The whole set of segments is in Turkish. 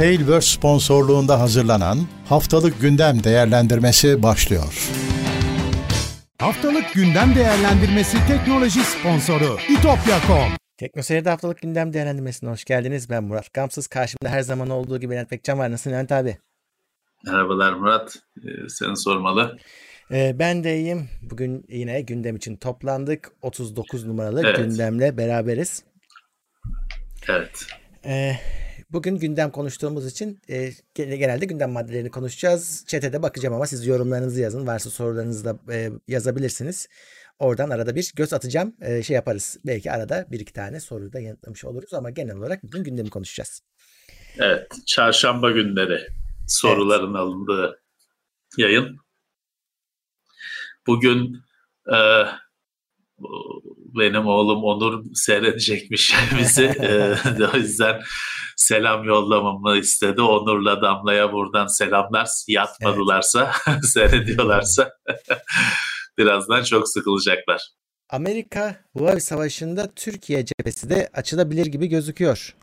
Tailverse sponsorluğunda hazırlanan Haftalık Gündem Değerlendirmesi başlıyor. Haftalık Gündem Değerlendirmesi teknoloji sponsoru itopya.com Teknoseyir'de haftalık gündem değerlendirmesine hoş geldiniz. Ben Murat Gamsız. Karşımda her zaman olduğu gibi Levent Pekcan var. Nasılsın Levent abi? Merhabalar Murat. Ee, seni sormalı. Ee, ben de iyiyim. Bugün yine gündem için toplandık. 39 numaralı Evet. gündemle beraberiz. Evet. Ee, bugün gündem konuştuğumuz için e, gen- genelde gündem maddelerini konuşacağız. Chat'e bakacağım ama siz yorumlarınızı yazın. Varsa sorularınızı da e, yazabilirsiniz. Oradan arada bir göz atacağım. E, şey yaparız. Belki arada bir iki tane soruyu da yanıtlamış oluruz ama genel olarak bugün gündemi konuşacağız. Evet. Çarşamba günleri soruların alındığı yayın. Bugün e, benim oğlum Onur seyredecekmiş bizi. E, o yüzden selam yollamamı istedi. Onur'la Damla'ya buradan selamlar. Yatmadılarsa, seyrediyorlarsa birazdan çok sıkılacaklar. Amerika Huawei Savaşı'nda Türkiye cephesi de açılabilir gibi gözüküyor.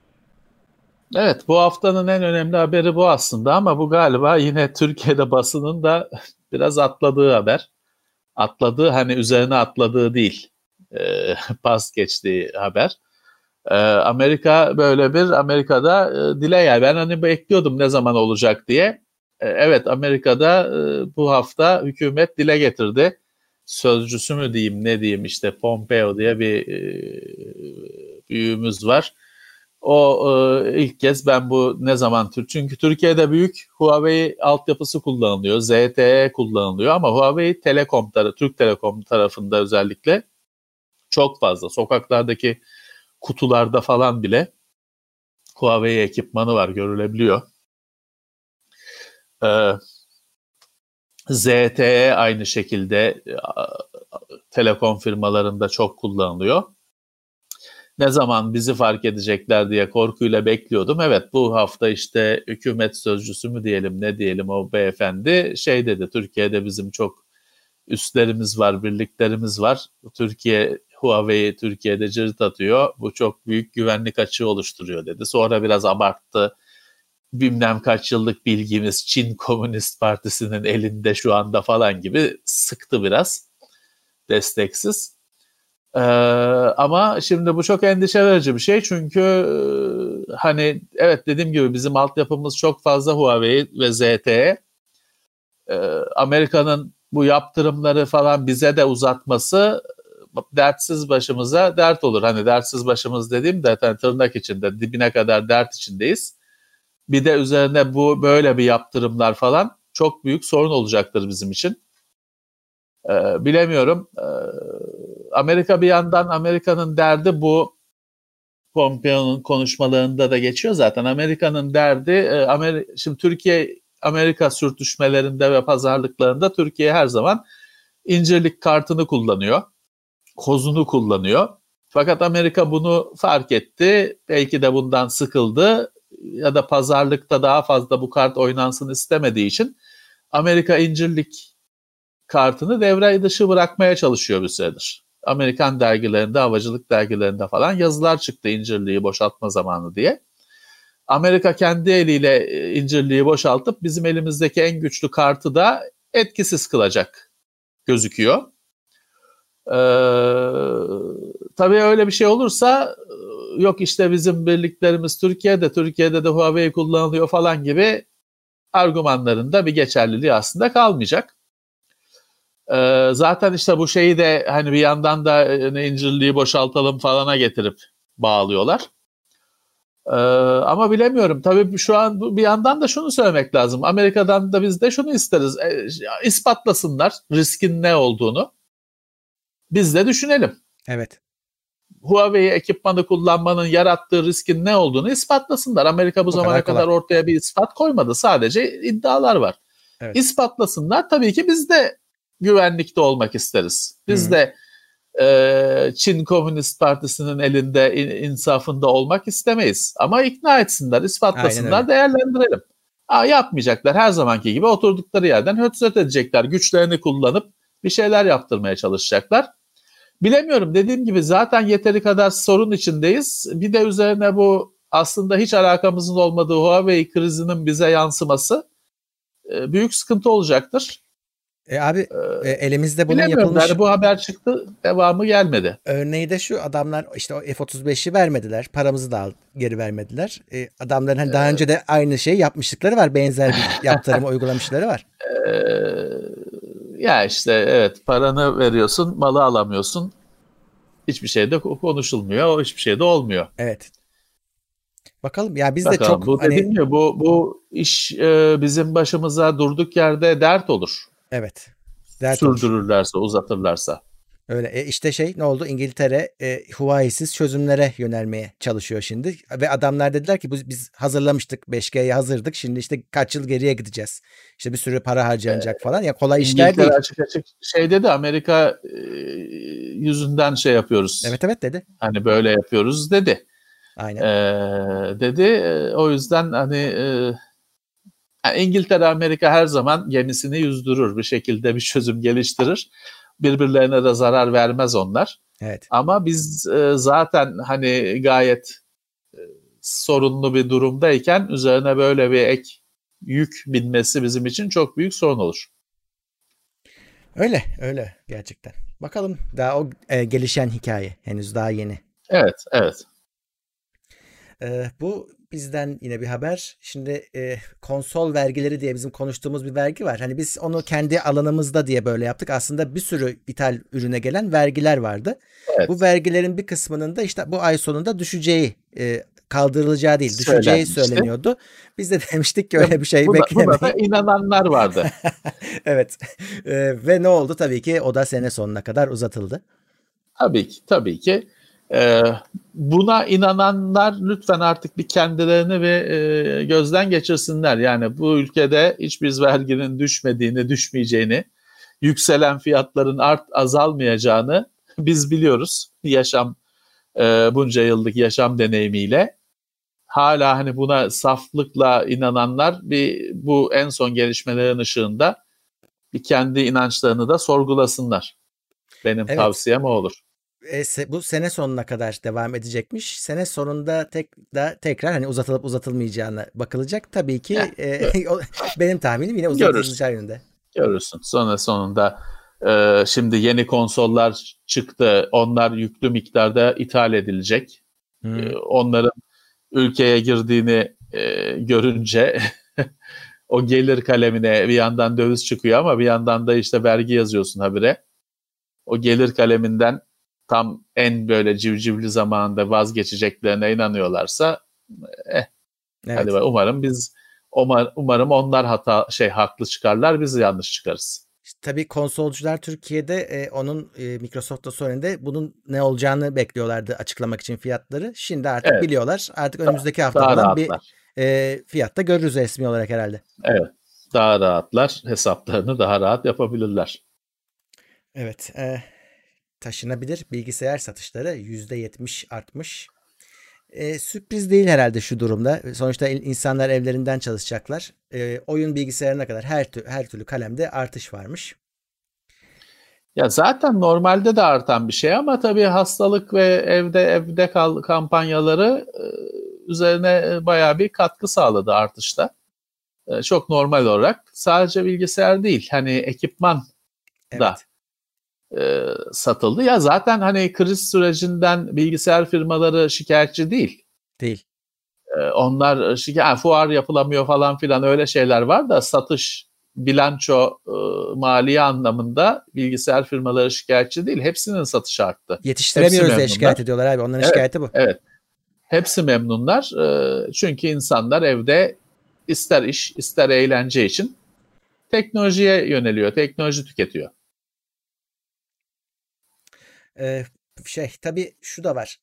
Evet bu haftanın en önemli haberi bu aslında ama bu galiba yine Türkiye'de basının da biraz atladığı haber. Atladığı hani üzerine atladığı değil. E, pas geçtiği haber. E, Amerika böyle bir Amerika'da e, dile yani ben hani bekliyordum ne zaman olacak diye. E, evet Amerika'da e, bu hafta hükümet dile getirdi. Sözcüsü mü diyeyim ne diyeyim işte Pompeo diye bir e, büyüğümüz var. O ilk kez ben bu ne zaman Tür- çünkü Türkiye'de büyük Huawei altyapısı kullanılıyor, ZTE kullanılıyor ama Huawei Telekom tarafı, Türk Telekom tarafında özellikle çok fazla sokaklardaki kutularda falan bile Huawei ekipmanı var görülebiliyor. Ee, ZTE aynı şekilde e, telekom firmalarında çok kullanılıyor ne zaman bizi fark edecekler diye korkuyla bekliyordum. Evet bu hafta işte hükümet sözcüsü mü diyelim ne diyelim o beyefendi şey dedi Türkiye'de bizim çok üstlerimiz var, birliklerimiz var. Türkiye Huawei Türkiye'de cırt atıyor. Bu çok büyük güvenlik açığı oluşturuyor dedi. Sonra biraz abarttı. Bilmem kaç yıllık bilgimiz Çin Komünist Partisi'nin elinde şu anda falan gibi sıktı biraz. Desteksiz. Ee, ama şimdi bu çok endişe verici bir şey çünkü e, hani evet dediğim gibi bizim altyapımız çok fazla Huawei ve ZTE. Ee, Amerika'nın bu yaptırımları falan bize de uzatması dertsiz başımıza dert olur. Hani dertsiz başımız dediğim de yani tırnak içinde dibine kadar dert içindeyiz. Bir de üzerine bu böyle bir yaptırımlar falan çok büyük sorun olacaktır bizim için. Ee, bilemiyorum. Ee, Amerika bir yandan Amerika'nın derdi bu Pompeo'nun konuşmalarında da geçiyor zaten. Amerika'nın derdi e, Ameri şimdi Türkiye Amerika sürtüşmelerinde ve pazarlıklarında Türkiye her zaman incirlik kartını kullanıyor. Kozunu kullanıyor. Fakat Amerika bunu fark etti. Belki de bundan sıkıldı ya da pazarlıkta daha fazla bu kart oynansın istemediği için Amerika incirlik kartını devre dışı bırakmaya çalışıyor bir süredir. Amerikan dergilerinde, havacılık dergilerinde falan yazılar çıktı incirliği boşaltma zamanı diye. Amerika kendi eliyle e, incirliği boşaltıp bizim elimizdeki en güçlü kartı da etkisiz kılacak gözüküyor. Ee, tabii öyle bir şey olursa e, yok işte bizim birliklerimiz Türkiye'de, Türkiye'de de Huawei kullanılıyor falan gibi argümanlarında bir geçerliliği aslında kalmayacak. Ee, zaten işte bu şeyi de hani bir yandan da e, incirliği boşaltalım falana getirip bağlıyorlar. Ee, ama bilemiyorum. Tabii şu an bir yandan da şunu söylemek lazım. Amerika'dan da biz de şunu isteriz. E, ispatlasınlar riskin ne olduğunu. Biz de düşünelim. Evet. Huawei ekipmanı kullanmanın yarattığı riskin ne olduğunu ispatlasınlar. Amerika bu, Bu zamana kadar kolay. kadar ortaya bir ispat koymadı. Sadece iddialar var. Evet. İspatlasınlar. Tabii ki biz de güvenlikte olmak isteriz. Biz Hı hı. de e, Çin Komünist Partisi'nin elinde in- insafında olmak istemeyiz. Ama ikna etsinler, ispatlasınlar, değerlendirelim. Aa, yapmayacaklar her zamanki gibi oturdukları yerden höt söt edecekler. Güçlerini kullanıp bir şeyler yaptırmaya çalışacaklar. Bilemiyorum dediğim gibi zaten yeteri kadar sorun içindeyiz. Bir de üzerine bu aslında hiç alakamızın olmadığı Huawei krizinin bize yansıması e, büyük sıkıntı olacaktır. E abi e, elimizde bunun yapılmış yani bu haber çıktı devamı gelmedi. örneği de şu adamlar işte o F-35'i vermediler. Paramızı da geri vermediler. E, adamların hani daha önce de aynı şeyi yapmışlıkları var. Benzer bir yaptırım uygulamışları var. Ee, ya işte evet paranı veriyorsun malı alamıyorsun. Hiçbir şey de konuşulmuyor. Hiçbir şey de olmuyor. Evet. Bakalım ya biz de Bakalım, çok bu hani gibi bu bu iş e, bizim başımıza durduk yerde dert olur. evet. Dert olur. Sürdürürlerse, uzatırlarsa. Öyle e işte şey ne oldu İngiltere e, Huawei'siz çözümlere yönelmeye çalışıyor şimdi ve adamlar dediler ki biz, hazırlamıştık 5G'ye hazırdık şimdi işte kaç yıl geriye gideceğiz. İşte bir sürü para harcanacak falan ya kolay işler İngiltere değil. açık açık şey dedi Amerika e, yüzünden şey yapıyoruz. Evet evet dedi. Hani böyle yapıyoruz dedi. Aynen. Ee, dedi. Ee, O yüzden hani e, yani İngiltere, Amerika her zaman gemisini yüzdürür bir şekilde bir çözüm geliştirir. Birbirlerine de zarar vermez onlar. Evet. Ama biz e, zaten hani gayet e, sorunlu bir durumdayken üzerine böyle bir ek yük binmesi bizim için çok büyük sorun olur. Öyle öyle gerçekten. Bakalım daha o e, gelişen hikaye henüz daha yeni. Evet, evet. Ee, bu bizden yine bir haber. Şimdi e, konsol vergileri diye bizim konuştuğumuz bir vergi var. Hani biz onu kendi alanımızda diye böyle yaptık. Aslında bir sürü ithal ürüne gelen vergiler vardı. Evet. Bu vergilerin bir kısmının da işte bu ay sonunda düşeceği e, kaldırılacağı değil düşeceği söyleniyordu. Biz de demiştik ki öyle bir şey Buna, buna beklemeyin. da inananlar vardı. evet. E, ve ne oldu? Tabii ki o da sene sonuna kadar uzatıldı. Tabii ki, tabii ki. Ee, buna inananlar lütfen artık bir kendilerini ve e, gözden geçirsinler. Yani bu ülkede hiçbir verginin düşmediğini, düşmeyeceğini, yükselen fiyatların art azalmayacağını biz biliyoruz. Yaşam e, bunca yıllık yaşam deneyimiyle. Hala hani buna saflıkla inananlar bir bu en son gelişmelerin ışığında bir kendi inançlarını da sorgulasınlar. Benim Evet. tavsiyem o olur. E, se- bu sene sonuna kadar devam edecekmiş. Sene sonunda tek da tekrar hani uzatılıp uzatılmayacağına bakılacak. Tabii ki e, benim tahminim yine uzatılacağı yönünde. Görürsün. Sonra sonunda e, şimdi yeni konsollar çıktı. Onlar yüklü miktarda ithal edilecek. Hmm. E, onların ülkeye girdiğini e, görünce o gelir kalemine bir yandan döviz çıkıyor ama bir yandan da işte vergi yazıyorsun habire. O gelir kaleminden tam en böyle civcivli zamanında vazgeçeceklerine inanıyorlarsa Evet. hadi bak, umarım biz umar- umarım onlar hata şey haklı çıkarlar biz yanlış çıkarız. İşte tabii konsolcular Türkiye'de e, onun e, Microsoft'ta söylediğinde bunun ne olacağını bekliyorlardı açıklamak için fiyatları. Şimdi artık Evet. biliyorlar. Artık önümüzdeki haftadan bir e, fiyatta görürüz resmi olarak herhalde. Evet. Daha rahatlar. Hesaplarını daha rahat yapabilirler. Evet. e, taşınabilir bilgisayar satışları %70 artmış. E, sürpriz değil herhalde şu durumda. Sonuçta insanlar evlerinden çalışacaklar. E, oyun bilgisayarına kadar her, tür, her türlü kalemde artış varmış. Ya zaten normalde de artan bir şey ama tabii hastalık ve evde evde kal kampanyaları e, üzerine e, bayağı bir katkı sağladı artışta. E, Çok normal olarak sadece bilgisayar değil hani ekipman Evet. da e, satıldı. Ya zaten hani kriz sürecinden bilgisayar firmaları şikayetçi değil. Değil. E, Onlar şikayet, fuar yapılamıyor falan filan öyle şeyler var da satış, bilanço, e, maliye anlamında bilgisayar firmaları şikayetçi değil. Hepsinin satışı arttı. Yetiştiremiyoruz diye şikayet ediyorlar abi. Onların Evet. şikayeti bu. Evet. Hepsi memnunlar. E, Çünkü insanlar evde ister iş, ister eğlence için teknolojiye yöneliyor, teknoloji tüketiyor. Ee, şey tabii şu da var.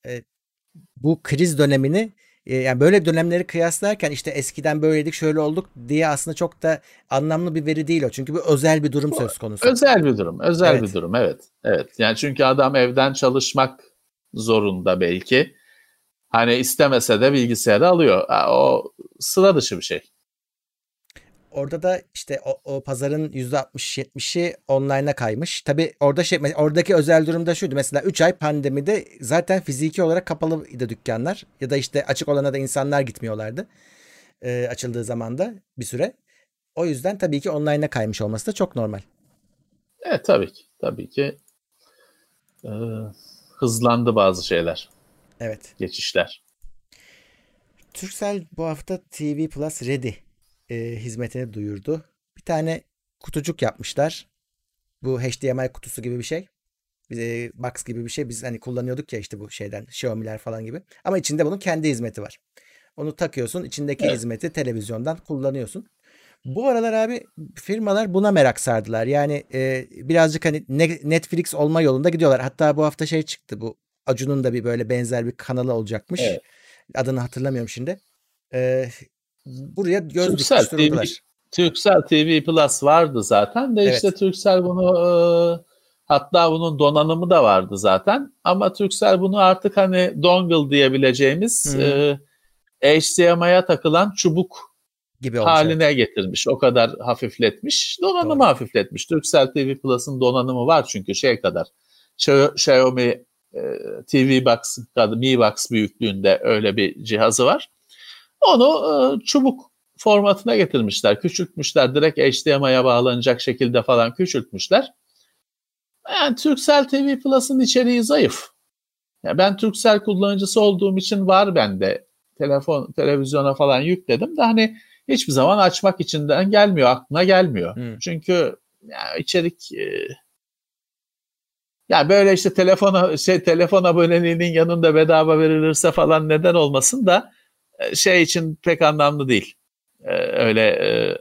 Bu kriz dönemini e, yani böyle dönemleri kıyaslarken işte eskiden böyleydik şöyle olduk diye aslında çok da anlamlı bir veri değil o. Çünkü bu özel bir durum söz konusu. Özel bir durum, özel Evet. bir durum. Evet, evet. Yani çünkü adam evden çalışmak zorunda belki. Hani istemese de bilgisayarı alıyor. O sıra dışı bir şey. Orada da işte o, o pazarın %60-70'i online'a kaymış. Tabii orada şey oradaki özel durumda şuydu. Mesela 3 ay pandemide zaten fiziki olarak kapalıydı dükkanlar. Ya da işte açık olana da insanlar gitmiyorlardı. E, açıldığı zaman da bir süre. O yüzden tabii ki online'a kaymış olması da çok normal. Evet tabii ki. Tabii ki e, hızlandı bazı şeyler. Evet. Geçişler. Turkcell bu hafta TV Plus Ready e, hizmetini duyurdu. Bir tane kutucuk yapmışlar. Bu HDMI kutusu gibi bir şey. E, box gibi bir şey. Biz hani kullanıyorduk ya işte bu şeyden Xiaomi'ler falan gibi. Ama içinde bunun kendi hizmeti var. Onu takıyorsun. içindeki evet. hizmeti televizyondan kullanıyorsun. Bu aralar abi firmalar buna merak sardılar. Yani e, birazcık hani Netflix olma yolunda gidiyorlar. Hatta bu hafta şey çıktı bu Acun'un da bir böyle benzer bir kanalı olacakmış. Evet. Adını hatırlamıyorum şimdi. Ee, buraya göz Türksel dikmiş durumdalar. TV, Türksel TV Plus vardı zaten de evet. işte Türksel bunu e, hatta bunun donanımı da vardı zaten ama Türksel bunu artık hani dongle diyebileceğimiz e, HDMI'ye takılan çubuk gibi haline getirmiş. O kadar hafifletmiş. Donanımı Doğru. hafifletmiş. Turkcell TV Plus'ın donanımı var çünkü şey kadar. Xiaomi e, TV Box, Mi Box büyüklüğünde öyle bir cihazı var. Onu e, çubuk formatına getirmişler, küçültmüşler. Direkt HDMI'ye bağlanacak şekilde falan küçültmüşler. Yani Turkcell TV Plus'ın içeriği zayıf. Ya ben Turkcell kullanıcısı olduğum için var bende. Telefon, televizyona falan yükledim de hani hiçbir zaman açmak içinden gelmiyor, aklına gelmiyor. Hmm. Çünkü ya içerik e, ya böyle işte telefona şey telefon aboneliğinin yanında bedava verilirse falan neden olmasın da şey için pek anlamlı değil. Ee, öyle e,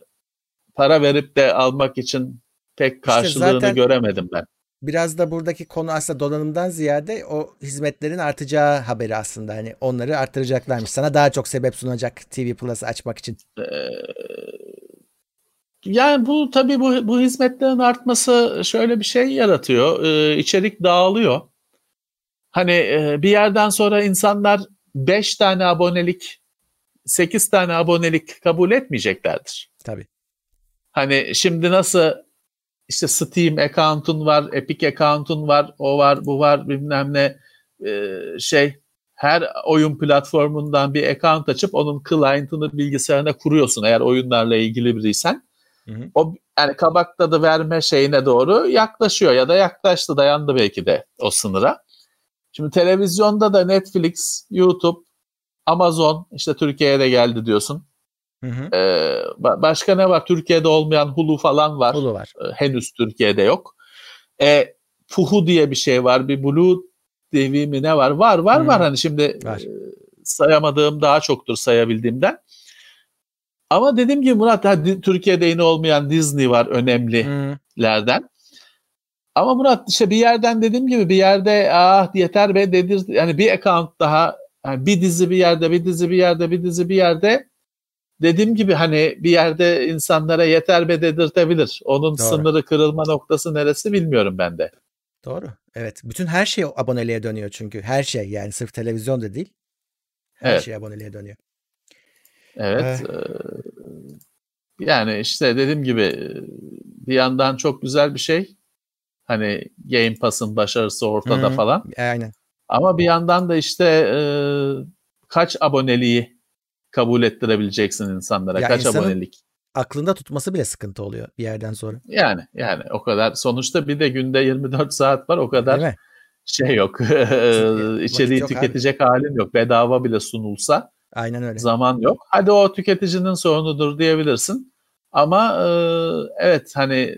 para verip de almak için pek karşılığını işte göremedim ben. Biraz da buradaki konu aslında donanımdan ziyade o hizmetlerin artacağı haberi aslında. Hani onları arttıracaklarmış. Sana daha çok sebep sunacak TV Plus'ı açmak için. Ee, yani bu tabii bu, bu hizmetlerin artması şöyle bir şey yaratıyor. Ee, içerik dağılıyor. Hani e, bir yerden sonra insanlar 5 tane abonelik, 8 tane abonelik kabul etmeyeceklerdir. Tabii. Hani şimdi nasıl işte Steam account'un var, Epic account'un var, o var, bu var bilmem ne e, şey her oyun platformundan bir account açıp onun client'ını bilgisayarına kuruyorsun eğer oyunlarla ilgili biriysen. Hı hı. O yani kabak tadı verme şeyine doğru yaklaşıyor ya da yaklaştı dayandı belki de o sınıra. Şimdi televizyonda da Netflix, YouTube, Amazon işte Türkiye'ye de geldi diyorsun. Hı hı. Ee, başka ne var? Türkiye'de olmayan Hulu falan var. Hulu var. Ee, henüz Türkiye'de yok. Ee, Fuhu diye bir şey var. Bir Blue TV mi ne var? Var var hı. var. Hani şimdi var. E, sayamadığım daha çoktur sayabildiğimden. Ama dediğim gibi Murat hadi Türkiye'de yine olmayan Disney var önemlilerden. Hmm. Ama Murat işte bir yerden dediğim gibi bir yerde ah yeter be dedir yani bir account daha yani bir dizi bir yerde bir dizi bir yerde bir dizi bir yerde dediğim gibi hani bir yerde insanlara yeter be dedirtebilir. Onun Doğru. sınırı kırılma noktası neresi bilmiyorum ben de. Doğru. Evet. Bütün her şey aboneliğe dönüyor çünkü. Her şey yani sırf televizyon da değil. Her evet. şey aboneliğe dönüyor. Evet. E, yani işte dediğim gibi bir yandan çok güzel bir şey. Hani Game Pass'ın başarısı ortada Hı-hı. falan. Aynen. Ama bir yandan da işte e, kaç aboneliği kabul ettirebileceksin insanlara? Ya kaç abonelik? Aklında tutması bile sıkıntı oluyor bir yerden sonra. Yani yani o kadar sonuçta bir de günde 24 saat var o kadar şey yok. İçeriği yok tüketecek abi. halin yok. Bedava bile sunulsa Aynen öyle. Zaman yok. Hadi o tüketicinin sorunudur diyebilirsin. Ama e, evet hani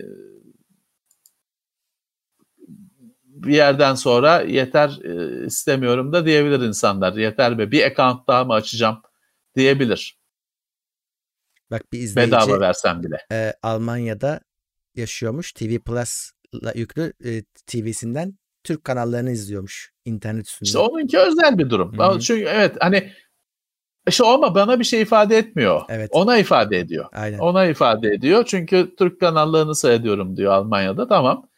bir yerden sonra yeter e, istemiyorum da diyebilir insanlar. Yeter be bir account daha mı açacağım diyebilir. Bak bir izleyici bedava versen bile. E, Almanya'da yaşıyormuş. TV Plus'la yüklü e, TV'sinden Türk kanallarını izliyormuş internet üstünde. İşte onunki özel bir durum. Hı-hı. Çünkü evet hani işte ama bana bir şey ifade etmiyor. Evet. Ona ifade ediyor. Aynen. Ona ifade ediyor. Çünkü Türk kanallarını seyrediyorum diyor Almanya'da. Tamam.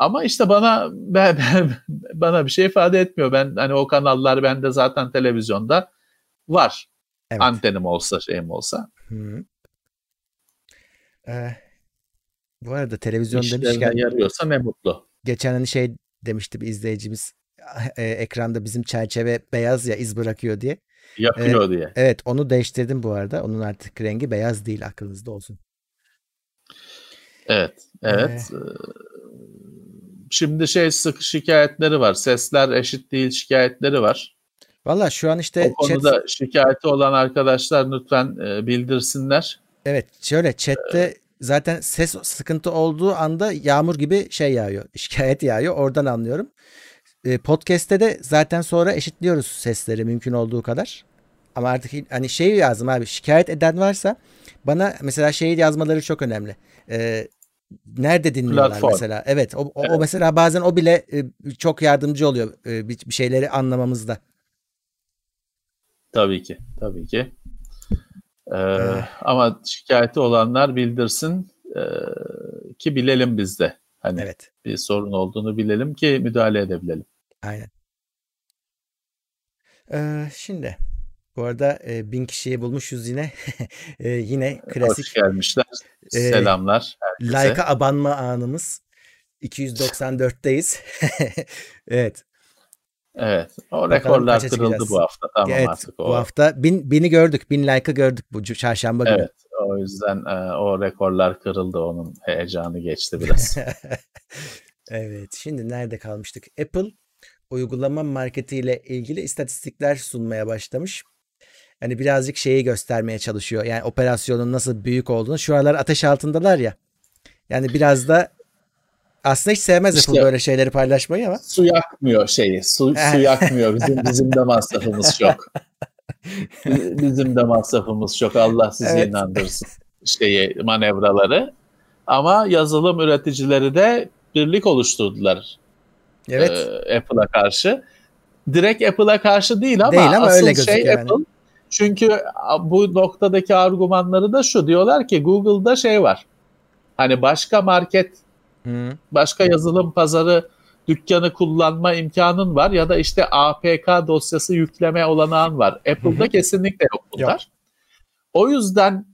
Ama işte bana ben, ben, bana bir şey ifade etmiyor. Ben hani o kanallar bende zaten televizyonda var. Evet. Antenim olsa şeyim olsa. Hı. Ee, bu arada televizyon İşlerine demişken yarıyorsa ne mutlu. geçen hani şey demişti bir izleyicimiz e, ekranda bizim çerçeve beyaz ya iz bırakıyor diye. Yakıyor diye. Evet onu değiştirdim bu arada. Onun artık rengi beyaz değil aklınızda olsun. Evet, evet. Ee, Şimdi şey sık şikayetleri var. Sesler eşit değil şikayetleri var. Valla şu an işte o konuda chat... şikayeti olan arkadaşlar lütfen e, bildirsinler. Evet şöyle chatte zaten ses sıkıntı olduğu anda yağmur gibi şey yağıyor. Şikayet yağıyor. Oradan anlıyorum. E, podcast'te de zaten sonra eşitliyoruz sesleri mümkün olduğu kadar. Ama artık hani şey yazdım abi şikayet eden varsa bana mesela şey yazmaları çok önemli. E, nerede dinliyorlar Platform. mesela? Evet o, o, evet. o mesela bazen o bile e, çok yardımcı oluyor e, bir, bir şeyleri anlamamızda. Tabii ki, tabii ki. Ee, evet. Ama şikayeti olanlar bildirsin e, ki bilelim biz de. Hani evet. bir sorun olduğunu bilelim ki müdahale edebilelim. Aynen. Ee, şimdi bu arada e, bin kişiyi bulmuşuz yine. e, yine klasik. Hoş gelmişler. E, Selamlar. Herkese. Like'a abanma anımız. 294'teyiz. evet. Evet. O rekorlar kırıldı bu hafta. Tamam evet, artık o. Bu hafta bin, bini gördük. Bin like'ı gördük bu çarşamba günü. Evet. O yüzden e, o rekorlar kırıldı. Onun heyecanı geçti biraz. evet. Şimdi nerede kalmıştık? Apple uygulama marketiyle ilgili istatistikler sunmaya başlamış. Hani birazcık şeyi göstermeye çalışıyor. Yani operasyonun nasıl büyük olduğunu. Şu aralar ateş altındalar ya. Yani biraz da aslında hiç sevmez işte, Apple böyle şeyleri paylaşmayı ama. Su yakmıyor şeyi. Su, su yakmıyor. Bizim bizim de masrafımız çok. bizim de masrafımız çok. Allah sizi evet. inandırsın şeyi manevraları. Ama yazılım üreticileri de birlik oluşturdular. Evet. E, Apple'a karşı. Direkt Apple'a karşı değil ama, değil ama asıl öyle şey yani. Apple. Çünkü bu noktadaki argümanları da şu diyorlar ki Google'da şey var. Hani başka market Hı. Başka yazılım pazarı dükkanı kullanma imkanın var ya da işte APK dosyası yükleme olanağın var. Apple'da kesinlikle yok bunlar. Yok. O yüzden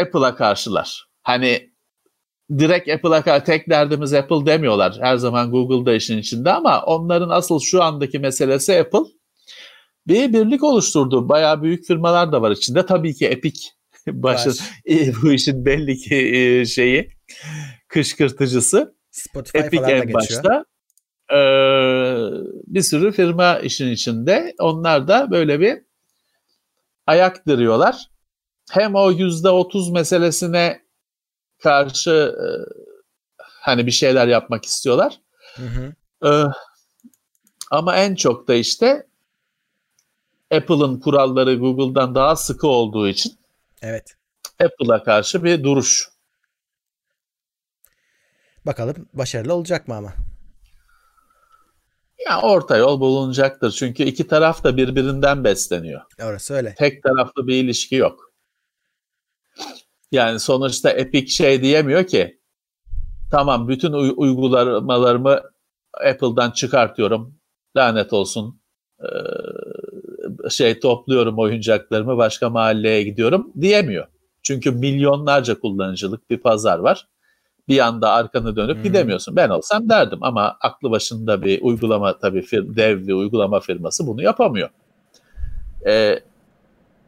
Apple'a karşılar. Hani direkt Apple'a karşı tek derdimiz Apple demiyorlar. Her zaman Google'da işin içinde ama onların asıl şu andaki meselesi Apple. Bir birlik oluşturdu. Bayağı büyük firmalar da var içinde. Tabii ki Epic başın bu işin belli ki e, şeyi kışkırtıcısı. Spotify Epic falan en başta. Ee, bir sürü firma işin içinde. Onlar da böyle bir ayak diriyorlar. Hem o yüzde otuz meselesine karşı e, hani bir şeyler yapmak istiyorlar. Hı hı. Ee, ama en çok da işte Apple'ın kuralları Google'dan daha sıkı olduğu için Evet. Apple'a karşı bir duruş. Bakalım başarılı olacak mı ama? Ya orta yol bulunacaktır. Çünkü iki taraf da birbirinden besleniyor. Orası öyle. Tek taraflı bir ilişki yok. Yani sonuçta Epic şey diyemiyor ki tamam bütün uygulamalarımı Apple'dan çıkartıyorum. Lanet olsun. Ee, şey topluyorum oyuncaklarımı başka mahalleye gidiyorum diyemiyor. Çünkü milyonlarca kullanıcılık bir pazar var bir anda arkanı dönüp hmm. gidemiyorsun. Ben olsam derdim ama aklı başında bir uygulama tabii fir, dev bir uygulama firması bunu yapamıyor. Ee,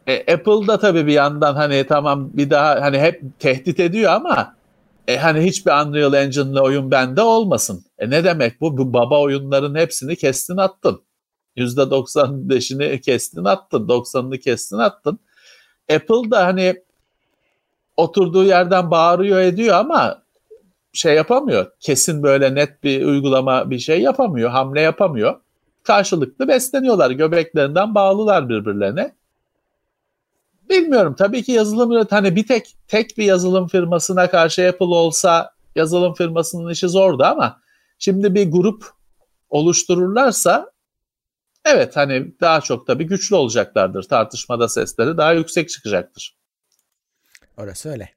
e, Apple da tabii bir yandan hani tamam bir daha hani hep tehdit ediyor ama e, hani hiçbir Unreal Engine'lı oyun bende olmasın. E ne demek bu? Bu baba oyunların hepsini kestin attın. %95'ini kestin attın. 90'ını kestin attın. Apple da hani oturduğu yerden bağırıyor ediyor ama şey yapamıyor. Kesin böyle net bir uygulama bir şey yapamıyor. Hamle yapamıyor. Karşılıklı besleniyorlar. Göbeklerinden bağlılar birbirlerine. Bilmiyorum. Tabii ki yazılım üret hani bir tek tek bir yazılım firmasına karşı Apple olsa yazılım firmasının işi zordu ama şimdi bir grup oluştururlarsa evet hani daha çok tabii güçlü olacaklardır. Tartışmada sesleri daha yüksek çıkacaktır. Orası öyle.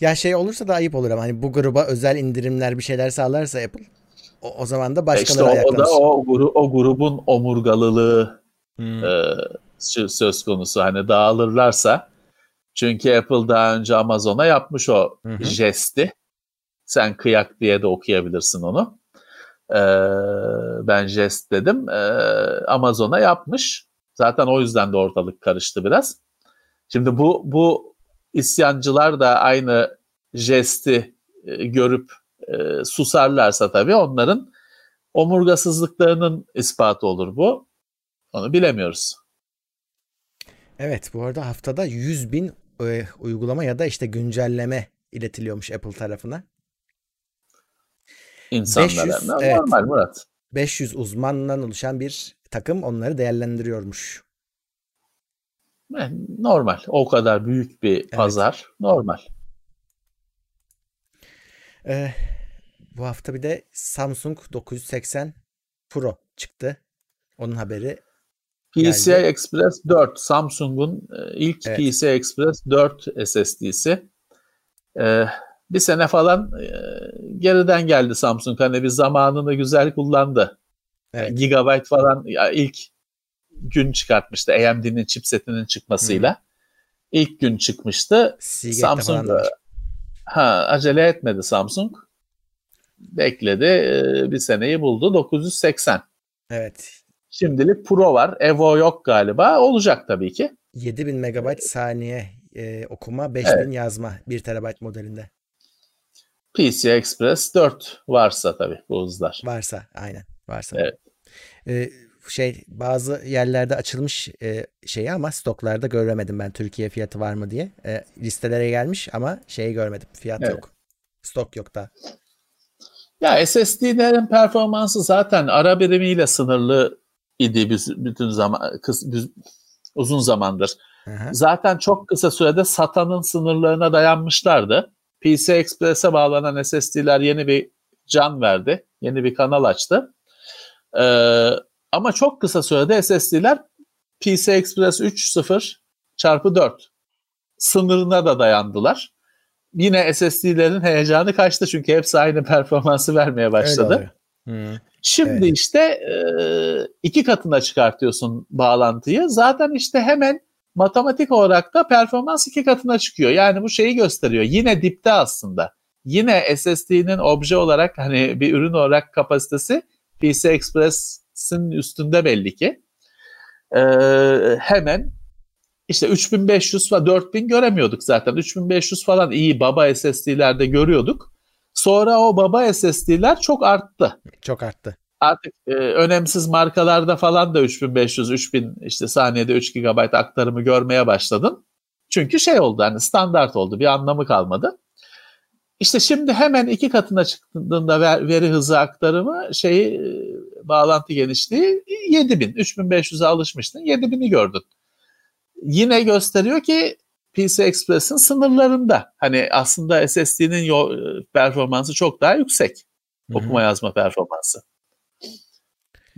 Ya şey olursa da ayıp olur ama hani bu gruba özel indirimler bir şeyler sağlarsa Apple o, o zaman da başkaları işte o, o da o, gru, o grubun omurgalılığı hmm. e, söz konusu hani dağılırlarsa Çünkü Apple daha önce Amazon'a yapmış o Hı hı. jesti. Sen kıyak diye de okuyabilirsin onu. Ee, ben jest dedim. Ee, Amazon'a yapmış. Zaten o yüzden de ortalık karıştı biraz. Şimdi bu bu isyancılar da aynı jesti e, görüp e, susarlarsa tabii onların omurgasızlıklarının ispatı olur bu. Onu bilemiyoruz. Evet bu arada haftada 100 bin e, uygulama ya da işte güncelleme iletiliyormuş Apple tarafına. İnsanlara. 500, Ne- evet. Normal Murat. 500 uzmandan oluşan bir takım onları değerlendiriyormuş. Normal. O kadar büyük bir pazar. Normal. Ee, bu hafta bir de Samsung 980 Pro çıktı. Onun haberi PCI Geldi. Express 4 Samsung'un e, ilk Evet. PCI Express 4 SSD'si. E, bir sene falan e, geriden geldi Samsung. Hani bir zamanını güzel kullandı. Evet. Gigabyte falan ya ilk gün çıkartmıştı AMD'nin chipsetinin çıkmasıyla. İlk gün çıkmıştı. Seagate'de Samsung ha acele etmedi Samsung. Bekledi. e, bir seneyi buldu. 980. Evet. Şimdilik Pro var. Evo yok galiba. Olacak tabii ki. 7000 megabayt saniye e, okuma, 5000 yazma 1 terabayt modelinde. PCI Express 4 varsa tabii bu hızlar. Varsa aynen varsa. Evet. Ee, şey bazı yerlerde açılmış e, şeyi ama stoklarda göremedim ben Türkiye fiyatı var mı diye. E, listelere gelmiş ama şeyi görmedim. Fiyat Evet. yok. Stok yok da. Ya SSD'lerin performansı zaten ara birimiyle sınırlı idi biz- bütün zaman kıs- biz- uzun zamandır. Hı hı. Zaten çok kısa sürede SATA'nın sınırlarına dayanmışlardı. PCI Express'e bağlanan SSD'ler yeni bir can verdi. Yeni bir kanal açtı. Ee, ama çok kısa sürede SSD'ler PCI Express 3.0 çarpı 4 sınırına da dayandılar. Yine SSD'lerin heyecanı kaçtı çünkü hepsi aynı performansı vermeye başladı. Şimdi Evet. işte e, iki katına çıkartıyorsun bağlantıyı. Zaten işte hemen matematik olarak da performans iki katına çıkıyor. Yani bu şeyi gösteriyor. Yine dipte aslında. Yine SSD'nin obje olarak hani bir ürün olarak kapasitesi PCI Express'in üstünde belli ki. E, hemen işte 3500 ve 4000 göremiyorduk zaten. 3500 falan iyi baba SSD'lerde görüyorduk. Sonra o baba SSD'ler çok arttı Çok arttı. Artık e, önemsiz markalarda falan da 3500 3000 işte saniyede 3 GB aktarımı görmeye başladın. Çünkü şey oldu hani standart oldu bir anlamı kalmadı. İşte şimdi hemen iki katına çıktığında ver- veri hızı aktarımı şeyi e, bağlantı genişliği 7000 3500'e alışmıştın 7000'i gördün. Yine gösteriyor ki PC Express'in sınırlarında. Hani aslında SSD'nin e, performansı çok daha yüksek okuma yazma performansı.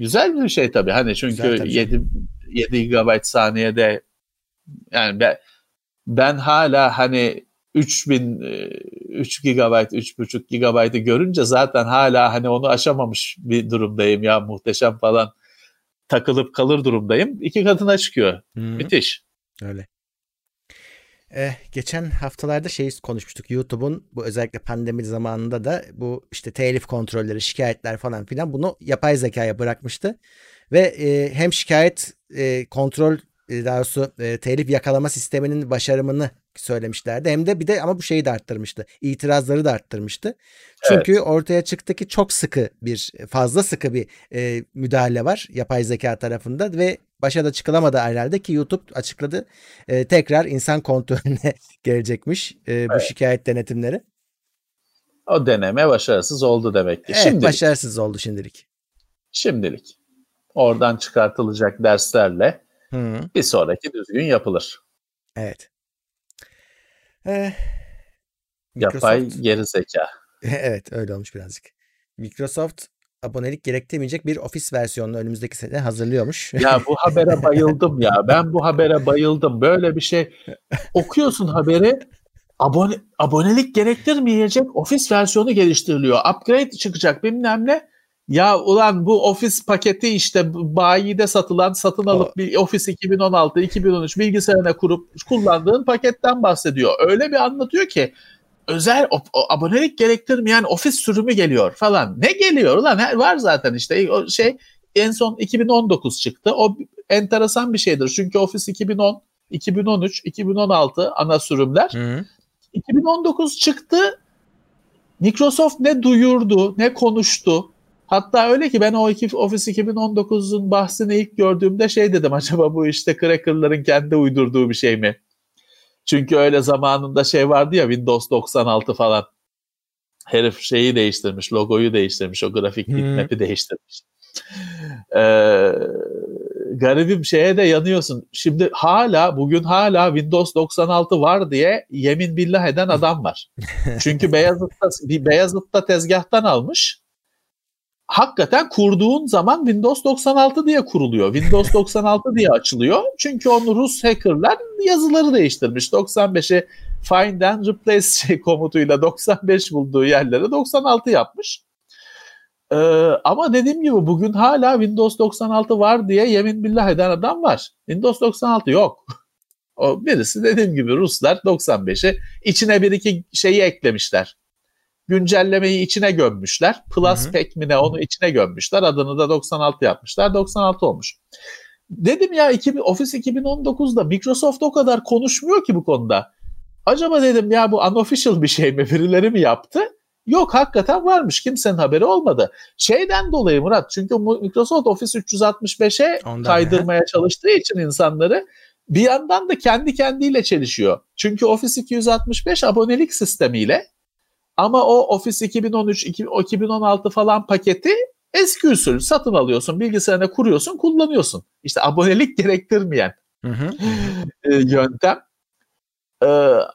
Güzel bir şey tabii. Hani çünkü Güzel tabii 7 7 GB saniyede yani ben, ben hala hani 3000 e, 3 GB 3.5 GB'ı görünce zaten hala hani onu aşamamış bir durumdayım ya muhteşem falan takılıp kalır durumdayım. İki katına çıkıyor. Hı. Müthiş. Öyle. Eh, geçen haftalarda şey konuşmuştuk. YouTube'un bu özellikle pandemi zamanında da bu işte telif kontrolleri, şikayetler falan filan bunu yapay zekaya bırakmıştı. Ve e, hem şikayet e, kontrol e, daha doğrusu e, telif yakalama sisteminin başarımını söylemişlerdi. Hem de bir de ama bu şeyi de arttırmıştı. İtirazları da arttırmıştı. Çünkü ortaya çıktı ki çok sıkı bir fazla sıkı bir e, müdahale var yapay zeka tarafında ve başa da çıkılamadı herhalde ki YouTube açıkladı. E, tekrar insan kontrolüne gelecekmiş e, bu şikayet denetimleri. O deneme başarısız oldu demek ki. Evet, Şimdilik. başarısız oldu şimdilik. Şimdilik. Oradan çıkartılacak derslerle Hı, bir sonraki düzgün yapılır. evet. Eh, Yapay geri zeka. evet öyle olmuş birazcık. Microsoft abonelik gerektirmeyecek bir ofis versiyonunu önümüzdeki sene hazırlıyormuş. Ya bu habere bayıldım ya. Ben bu habere bayıldım. Böyle bir şey okuyorsun haberi. Abone, abonelik gerektirmeyecek ofis versiyonu geliştiriliyor. Upgrade çıkacak bilmem ne. Ya ulan bu ofis paketi işte bayide satılan satın alıp bir Office 2016, 2013 bilgisayarına kurup kullandığın paketten bahsediyor. Öyle bir anlatıyor ki özel abonelik gerektirmeyen ofis sürümü geliyor falan. Ne geliyor ulan? Her, var zaten işte o şey en son 2019 çıktı. O enteresan bir şeydir. Çünkü Office 2010, 2013, 2016 ana sürümler. Hı. 2019 çıktı. Microsoft ne duyurdu, ne konuştu. Hatta öyle ki ben o Office 2019'un bahsini ilk gördüğümde şey dedim acaba bu işte crackerların kendi uydurduğu bir şey mi? Çünkü öyle zamanında şey vardı ya Windows 96 falan. Herif şeyi değiştirmiş, logoyu değiştirmiş, o grafik hmm. map'i değiştirmiş. Ee, garibim şeye de yanıyorsun. Şimdi hala bugün hala Windows 96 var diye yemin billah eden adam var. Çünkü Beyazıt'ta bir Beyazıt'ta tezgahtan almış hakikaten kurduğun zaman Windows 96 diye kuruluyor. Windows 96 diye açılıyor. Çünkü onu Rus hackerlar yazıları değiştirmiş. 95'i find and replace şey komutuyla 95 bulduğu yerlere 96 yapmış. Ee, ama dediğim gibi bugün hala Windows 96 var diye yemin billah eden adam var. Windows 96 yok. O birisi dediğim gibi Ruslar 95'i içine bir iki şeyi eklemişler güncellemeyi içine gömmüşler. Plus hı Pack mi ne onu içine gömmüşler. Adını da 96 yapmışlar. 96 olmuş. Dedim ya 2000, Office 2019'da Microsoft o kadar konuşmuyor ki bu konuda. Acaba dedim ya bu unofficial bir şey mi? Birileri mi yaptı? Yok hakikaten varmış. Kimsenin haberi olmadı. Şeyden dolayı Murat çünkü Microsoft Office 365'e Ondan kaydırmaya he. çalıştığı için insanları bir yandan da kendi kendiyle çelişiyor. Çünkü Office 265 abonelik sistemiyle ama o Office 2013, 2016 falan paketi eski usul satın alıyorsun, bilgisayarına kuruyorsun, kullanıyorsun. İşte abonelik gerektirmeyen e, yöntem. Ee,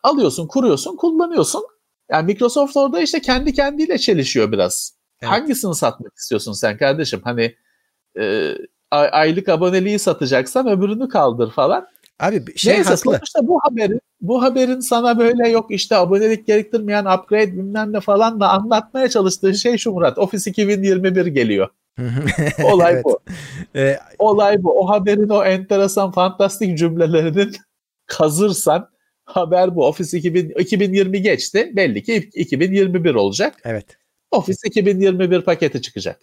alıyorsun, kuruyorsun, kullanıyorsun. Yani Microsoft orada işte kendi kendiyle çelişiyor biraz. Evet. Hangisini satmak istiyorsun sen kardeşim? Hani e, aylık aboneliği satacaksan öbürünü kaldır falan. Abi şey Neyse, haklı. Sonuçta bu haberin, bu haberin sana böyle yok işte abonelik gerektirmeyen upgrade bilmem ne falan da anlatmaya çalıştığı şey şu Murat. Office 2021 geliyor. Olay evet. bu. Ee, Olay bu. O haberin o enteresan fantastik cümlelerinin kazırsan haber bu. Office 2000, 2020 geçti. Belli ki 2021 olacak. Evet. Office 2021 paketi çıkacak.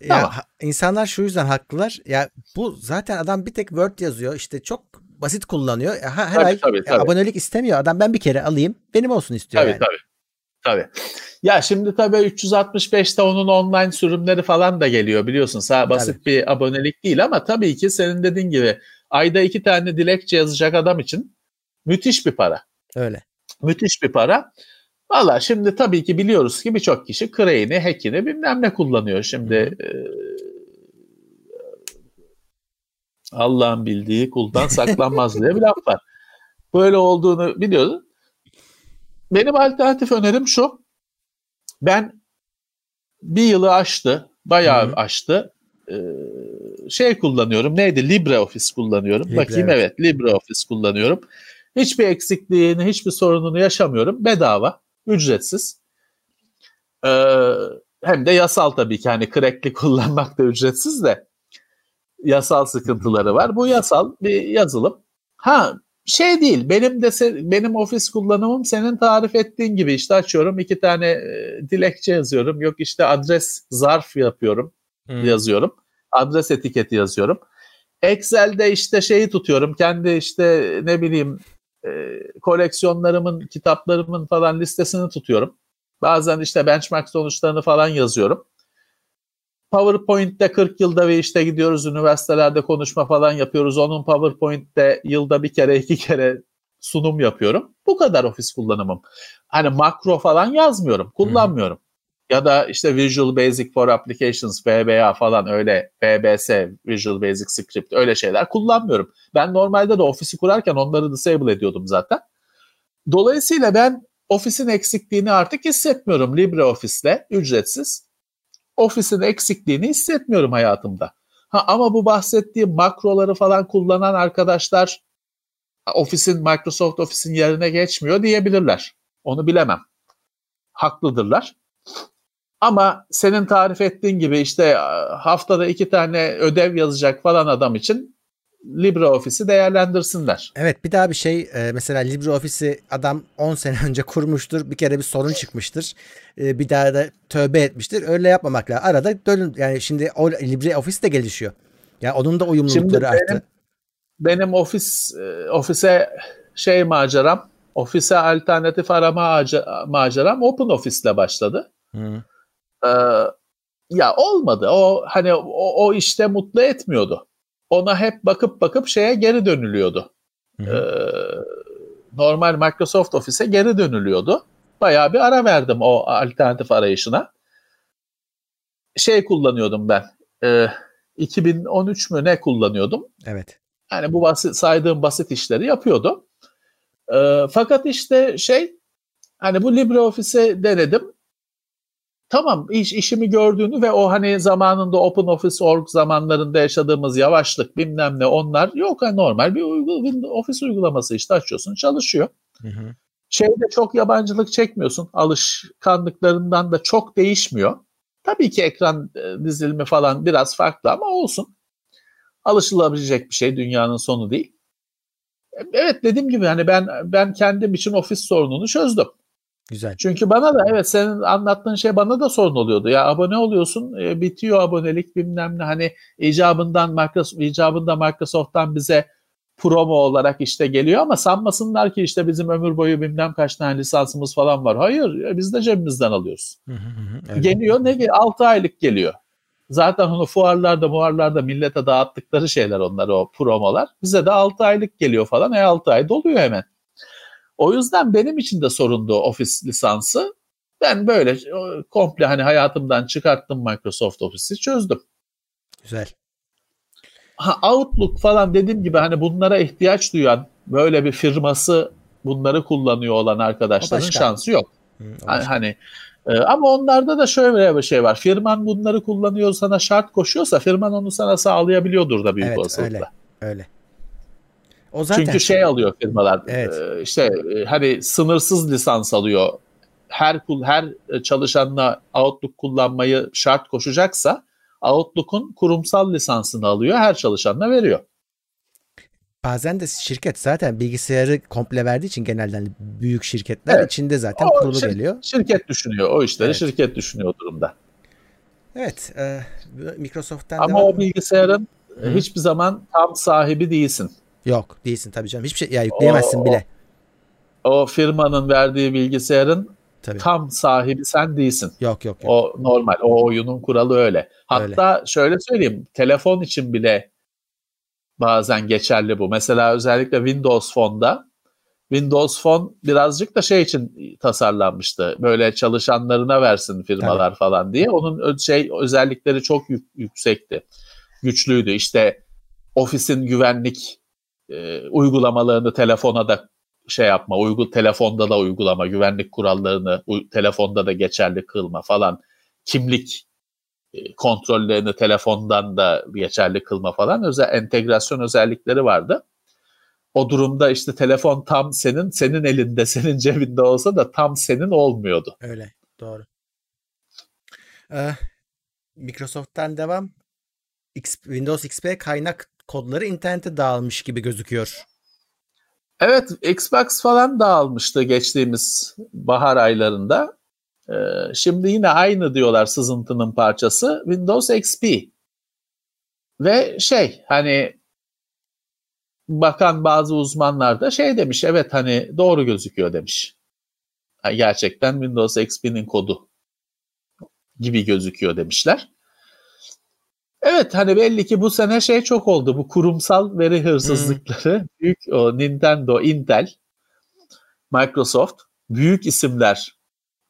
Ya, tamam. insanlar şu yüzden haklılar. Ya bu zaten adam bir tek Word yazıyor. İşte çok basit kullanıyor. Her, her tabii, ay tabii, tabii. abonelik istemiyor adam. Ben bir kere alayım benim olsun istiyor tabii, yani. Tabii tabii. Ya şimdi tabii 365'te onun online sürümleri falan da geliyor biliyorsun. Sağ basit tabii. bir abonelik değil ama tabii ki senin dediğin gibi ayda iki tane dilekçe yazacak adam için müthiş bir para. Öyle. Müthiş bir para. Valla şimdi tabii ki biliyoruz ki birçok kişi Crane'i, Hack'ini bilmem ne kullanıyor. Şimdi e, Allah'ın bildiği kuldan saklanmaz diye bir laf var. Böyle olduğunu biliyoruz. Benim alternatif önerim şu. Ben bir yılı aştı. Bayağı Hı-hı. aştı. Ee, şey kullanıyorum. Neydi? LibreOffice kullanıyorum. Libre, Bakayım evet. evet LibreOffice kullanıyorum. Hiçbir eksikliğini, hiçbir sorununu yaşamıyorum. Bedava, ücretsiz. Ee, hem de yasal tabii ki. Hani crackli kullanmak da ücretsiz de yasal sıkıntıları var. Bu yasal bir yazılım. Ha şey değil benim de benim ofis kullanımım senin tarif ettiğin gibi işte açıyorum iki tane e, dilekçe yazıyorum. Yok işte adres zarf yapıyorum hmm. yazıyorum. Adres etiketi yazıyorum. Excel'de işte şeyi tutuyorum. Kendi işte ne bileyim e, koleksiyonlarımın, kitaplarımın falan listesini tutuyorum. Bazen işte benchmark sonuçlarını falan yazıyorum. PowerPoint'te 40 yılda ve işte gidiyoruz üniversitelerde konuşma falan yapıyoruz. Onun PowerPoint'te yılda bir kere iki kere sunum yapıyorum. Bu kadar ofis kullanımım. Hani makro falan yazmıyorum, kullanmıyorum. Hmm. Ya da işte Visual Basic for Applications, VBA falan öyle VBS, Visual Basic Script öyle şeyler kullanmıyorum. Ben normalde de ofisi kurarken onları disable ediyordum zaten. Dolayısıyla ben ofisin eksikliğini artık hissetmiyorum LibreOffice'le ücretsiz Office'in eksikliğini hissetmiyorum hayatımda. Ha, ama bu bahsettiğim makroları falan kullanan arkadaşlar Office'in Microsoft Office'in yerine geçmiyor diyebilirler. Onu bilemem. Haklıdırlar. Ama senin tarif ettiğin gibi işte haftada iki tane ödev yazacak falan adam için LibreOffice'i değerlendirsinler. Evet bir daha bir şey e, mesela LibreOffice'i adam 10 sene önce kurmuştur. Bir kere bir sorun çıkmıştır. E, bir daha da tövbe etmiştir. Öyle yapmamak lazım. Arada dönün yani şimdi o LibreOffice de gelişiyor. Yani onun da uyumlulukları şimdi benim, arttı. Benim ofis e, ofise şey maceram, ofise alternatif arama maceram Open Office ile başladı. Hı. Ee, ya olmadı. O hani o, o işte mutlu etmiyordu ona hep bakıp bakıp şeye geri dönülüyordu. Ee, normal Microsoft Office'e geri dönülüyordu. Bayağı bir ara verdim o alternatif arayışına. Şey kullanıyordum ben. E, 2013 mü ne kullanıyordum? Evet. Yani bu basit saydığım basit işleri yapıyordum. E, fakat işte şey hani bu LibreOffice'e denedim tamam iş işimi gördüğünü ve o hani zamanında Open Office Org zamanlarında yaşadığımız yavaşlık bilmem ne onlar yok hani normal bir uygul ofis uygulaması işte açıyorsun çalışıyor. Hı hı. Şeyde çok yabancılık çekmiyorsun. Alışkanlıklarından da çok değişmiyor. Tabii ki ekran e, dizilimi falan biraz farklı ama olsun. Alışılabilecek bir şey dünyanın sonu değil. E, evet dediğim gibi hani ben ben kendim için ofis sorununu çözdüm. Güzel. Çünkü bana da evet senin anlattığın şey bana da sorun oluyordu. Ya abone oluyorsun e, bitiyor abonelik bilmem ne hani icabından Microsoft icabında Microsoft'tan bize promo olarak işte geliyor ama sanmasınlar ki işte bizim ömür boyu bilmem kaç tane lisansımız falan var. Hayır e, biz de cebimizden alıyoruz. Hı hı evet. Geliyor ne 6 aylık geliyor. Zaten onu fuarlarda muarlarda millete dağıttıkları şeyler onlar o promolar. Bize de 6 aylık geliyor falan. E 6 ay doluyor hemen. O yüzden benim için de sorundu ofis lisansı. Ben böyle komple hani hayatımdan çıkarttım Microsoft Office'i çözdüm. Güzel. Ha, Outlook falan dediğim gibi hani bunlara ihtiyaç duyan böyle bir firması bunları kullanıyor olan arkadaşların şansı yok. Hı, hani, hani e, ama onlarda da şöyle bir şey var. Firman bunları kullanıyor sana şart koşuyorsa firman onu sana sağlayabiliyordur da büyük evet, olasılıkla. Öyle, öyle. O zaten Çünkü şey alıyor firmalar. Evet. E, işte e, hani sınırsız lisans alıyor. Her her çalışanla Outlook kullanmayı şart koşacaksa Outlook'un kurumsal lisansını alıyor. Her çalışanına veriyor. Bazen de şirket zaten bilgisayarı komple verdiği için genelden büyük şirketler evet. içinde zaten o kurulu şir- geliyor. Şirket düşünüyor. O işleri evet. şirket düşünüyor durumda. Evet. E, Microsoft'tan Ama o bilgisayarın Hı. hiçbir zaman tam sahibi değilsin. Yok değilsin tabii canım. Hiçbir şey ya yükleyemezsin o, bile. O firmanın verdiği bilgisayarın tabii. tam sahibi sen değilsin. Yok yok yok. O normal. O oyunun kuralı öyle. Hatta öyle. şöyle söyleyeyim. Telefon için bile bazen geçerli bu. Mesela özellikle Windows Phone'da Windows Phone birazcık da şey için tasarlanmıştı. Böyle çalışanlarına versin firmalar Tabii. falan diye. Onun şey özellikleri çok yük, yüksekti. Güçlüydü. İşte ofisin güvenlik e, uygulamalarını telefona da şey yapma, uygu telefonda da uygulama, güvenlik kurallarını telefonda da geçerli kılma falan, kimlik e, kontrollerini telefondan da geçerli kılma falan özel entegrasyon özellikleri vardı. O durumda işte telefon tam senin, senin elinde, senin cebinde olsa da tam senin olmuyordu. Öyle, doğru. Ee, Microsoft'tan devam. X, Windows XP kaynak kodları internete dağılmış gibi gözüküyor. Evet Xbox falan dağılmıştı geçtiğimiz bahar aylarında. Ee, şimdi yine aynı diyorlar sızıntının parçası Windows XP. Ve şey hani bakan bazı uzmanlar da şey demiş evet hani doğru gözüküyor demiş. Gerçekten Windows XP'nin kodu gibi gözüküyor demişler. Evet hani belli ki bu sene şey çok oldu. Bu kurumsal veri hırsızlıkları. Hmm. Büyük o Nintendo, Intel, Microsoft büyük isimler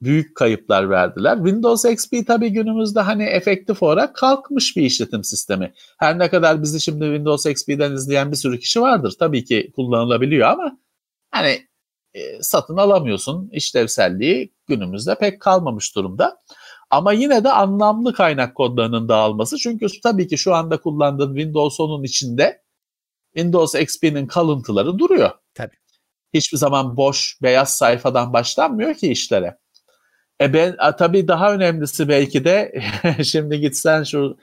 büyük kayıplar verdiler. Windows XP tabii günümüzde hani efektif olarak kalkmış bir işletim sistemi. Her ne kadar bizi şimdi Windows XP'den izleyen bir sürü kişi vardır. Tabii ki kullanılabiliyor ama hani e, satın alamıyorsun. İşlevselliği günümüzde pek kalmamış durumda. Ama yine de anlamlı kaynak kodlarının dağılması. Çünkü tabii ki şu anda kullandığın Windows 10'un içinde Windows XP'nin kalıntıları duruyor. Tabii. Hiçbir zaman boş beyaz sayfadan başlanmıyor ki işlere. E ben a, tabii daha önemlisi belki de şimdi gitsen şu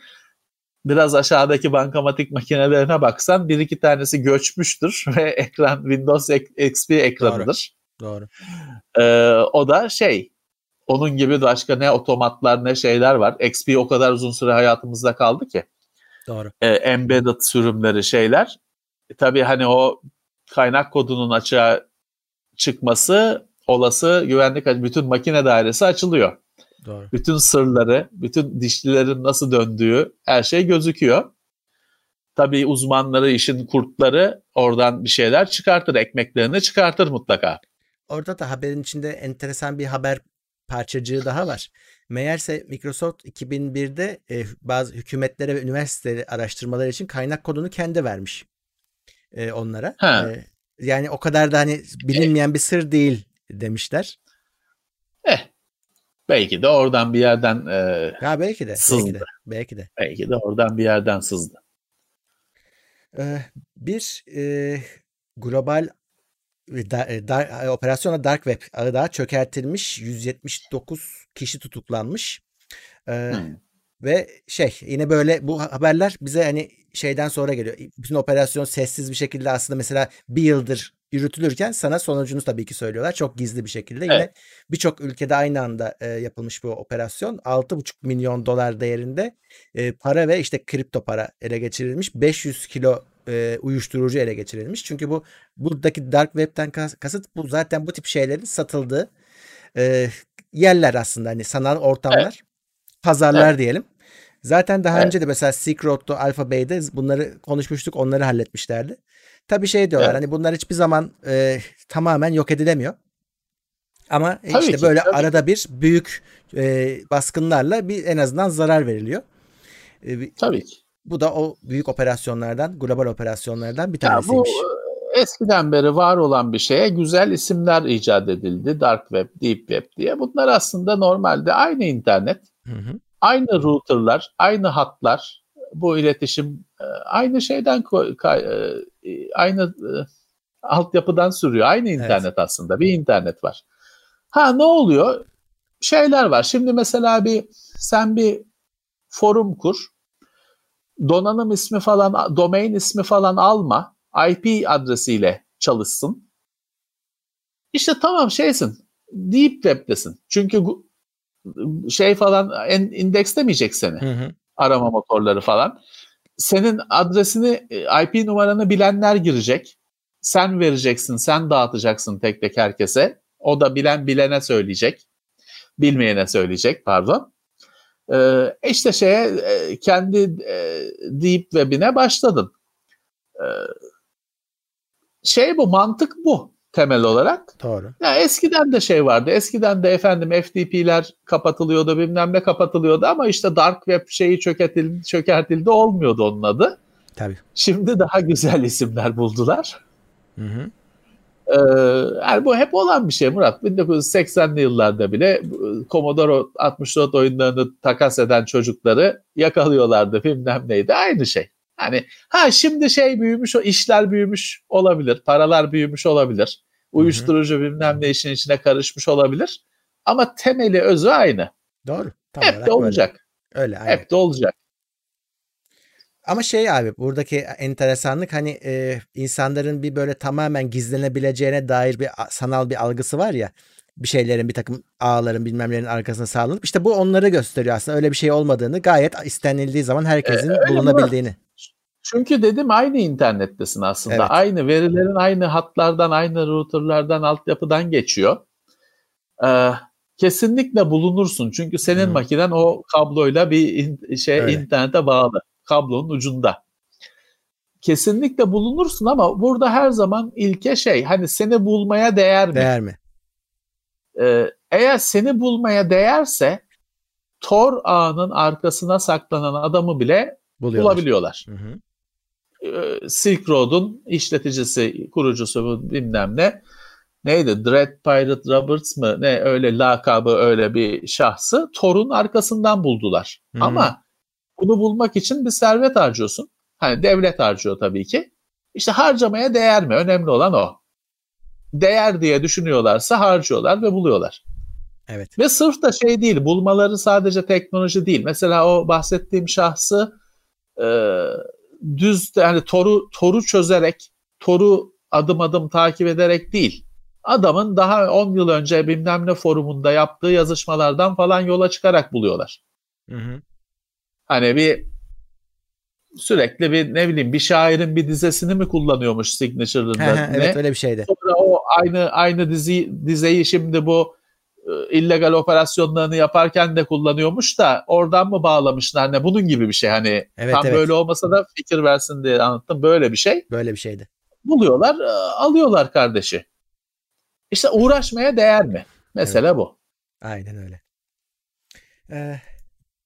biraz aşağıdaki bankamatik makinelerine baksan bir iki tanesi göçmüştür ve ekran Windows XP ekranıdır. Doğru. Ee, o da şey onun gibi başka ne otomatlar ne şeyler var. XP o kadar uzun süre hayatımızda kaldı ki. Doğru. Ee, embedded sürümleri şeyler. E, tabii hani o kaynak kodunun açığa çıkması olası güvenlik bütün makine dairesi açılıyor. Doğru. Bütün sırları, bütün dişlilerin nasıl döndüğü her şey gözüküyor. Tabii uzmanları, işin kurtları oradan bir şeyler çıkartır, ekmeklerini çıkartır mutlaka. Orada da haberin içinde enteresan bir haber parçacığı daha var. Meğerse Microsoft 2001'de e, bazı hükümetlere ve üniversiteleri araştırmalar için kaynak kodunu kendi vermiş e, onlara. E, yani o kadar da hani bilinmeyen bir sır değil demişler. Eh, belki de oradan bir yerden e, ya belki de, sızdı. Belki de, belki de. Belki de oradan bir yerden sızdı. Ee, bir e, global e, dar, operasyona Dark Web ağı daha çökertilmiş. 179 kişi tutuklanmış. Ee, hmm. Ve şey yine böyle bu haberler bize hani şeyden sonra geliyor. Bütün operasyon sessiz bir şekilde aslında mesela bir yıldır yürütülürken sana sonucunu tabii ki söylüyorlar. Çok gizli bir şekilde. Yine evet. birçok ülkede aynı anda e, yapılmış bu operasyon. 6,5 milyon dolar değerinde e, para ve işte kripto para ele geçirilmiş. 500 kilo e, uyuşturucu ele geçirilmiş. Çünkü bu buradaki dark web'ten kas, kasıt bu zaten bu tip şeylerin satıldığı e, yerler aslında. Hani sanal ortamlar. Evet. Pazarlar evet. diyelim. Zaten daha evet. önce de mesela Silk Road'da Alpha Bay'de bunları konuşmuştuk. Onları halletmişlerdi. Tabii şey diyorlar evet. hani bunlar hiçbir zaman e, tamamen yok edilemiyor. Ama tabii işte ki, böyle tabii. arada bir büyük e, baskınlarla bir en azından zarar veriliyor. E, tabii ki. Bu da o büyük operasyonlardan, global operasyonlardan bir tanesiymiş. Ya bu eskiden beri var olan bir şeye güzel isimler icat edildi. Dark Web, Deep Web diye. Bunlar aslında normalde aynı internet. Hı hı. Aynı routerlar, aynı hatlar, bu iletişim e, aynı şeyden e, aynı e, altyapıdan sürüyor. Aynı internet evet. aslında. Bir internet var. Ha ne oluyor? Şeyler var. Şimdi mesela bir sen bir forum kur. Donanım ismi falan, domain ismi falan alma. IP adresiyle çalışsın. İşte tamam şeysin. Deep web'desin. Çünkü şey falan indekslemeyecek seni. Hı hı. Arama motorları falan. Senin adresini, IP numaranı bilenler girecek. Sen vereceksin, sen dağıtacaksın tek tek herkese. O da bilen bilene söyleyecek. Bilmeyene söyleyecek, pardon. Ee, işte şeye e, kendi e, deep web'ine başladın. Ee, şey bu, mantık bu temel olarak. Doğru. Ya eskiden de şey vardı. Eskiden de efendim FTP'ler kapatılıyordu, bilmem ne kapatılıyordu ama işte dark web şeyi çökertildi, çökertildi olmuyordu onun adı. Tabii. Şimdi daha güzel isimler buldular. Hı hı. Ee, yani bu hep olan bir şey Murat. 1980'li yıllarda bile Commodore 64 oyunlarını takas eden çocukları yakalıyorlardı bilmem neydi. Aynı şey. Hani ha şimdi şey büyümüş, o işler büyümüş olabilir, paralar büyümüş olabilir. Uyuşturucu Hı-hı. bilmem ne işin içine karışmış olabilir. Ama temeli özü aynı. Doğru. Tam Hep de olacak. Öyle. öyle Hep de olacak. Ama şey abi buradaki enteresanlık hani e, insanların bir böyle tamamen gizlenebileceğine dair bir sanal bir algısı var ya bir şeylerin bir takım ağların bilmemlerin arkasına sağlanıp işte bu onları gösteriyor aslında öyle bir şey olmadığını gayet istenildiği zaman herkesin ee, bulunabildiğini. Ama çünkü dedim aynı internettesin aslında. Evet. Aynı verilerin aynı hatlardan, aynı routerlardan, altyapıdan geçiyor. Ee, kesinlikle bulunursun. Çünkü senin hmm. makinen o kabloyla bir in, şey Öyle. internete bağlı. Kablonun ucunda. Kesinlikle bulunursun ama burada her zaman ilke şey hani seni bulmaya değer mi? Değer mi? Ee, eğer seni bulmaya değerse Tor ağının arkasına saklanan adamı bile Buluyorlar. bulabiliyorlar. Hı hı. Ee, Silk Road'un işleticisi, kurucusu bilmem ne. Neydi? Dread Pirate Roberts mı? Ne öyle lakabı öyle bir şahsı Thor'un arkasından buldular. Hmm. Ama bunu bulmak için bir servet harcıyorsun. Hani devlet harcıyor tabii ki. İşte harcamaya değer mi? Önemli olan o. Değer diye düşünüyorlarsa harcıyorlar ve buluyorlar. Evet. Ve sırf da şey değil, bulmaları sadece teknoloji değil. Mesela o bahsettiğim şahsı e, düz yani toru toru çözerek, toru adım adım takip ederek değil. Adamın daha 10 yıl önce bilmem ne forumunda yaptığı yazışmalardan falan yola çıkarak buluyorlar. Hı hı. Hani bir sürekli bir ne bileyim bir şairin bir dizesini mi kullanıyormuş signature'ında evet öyle bir şeydi. Sonra o aynı aynı dizi dizeyi şimdi bu e, illegal operasyonlarını yaparken de kullanıyormuş da oradan mı bağlamışlar ne bunun gibi bir şey hani Evet, tam evet. böyle olmasa da fikir versin diye anlattım böyle bir şey Böyle bir şeydi. buluyorlar e, alıyorlar kardeşi. İşte uğraşmaya değer mi? Mesele bu. Aynen öyle. Ee,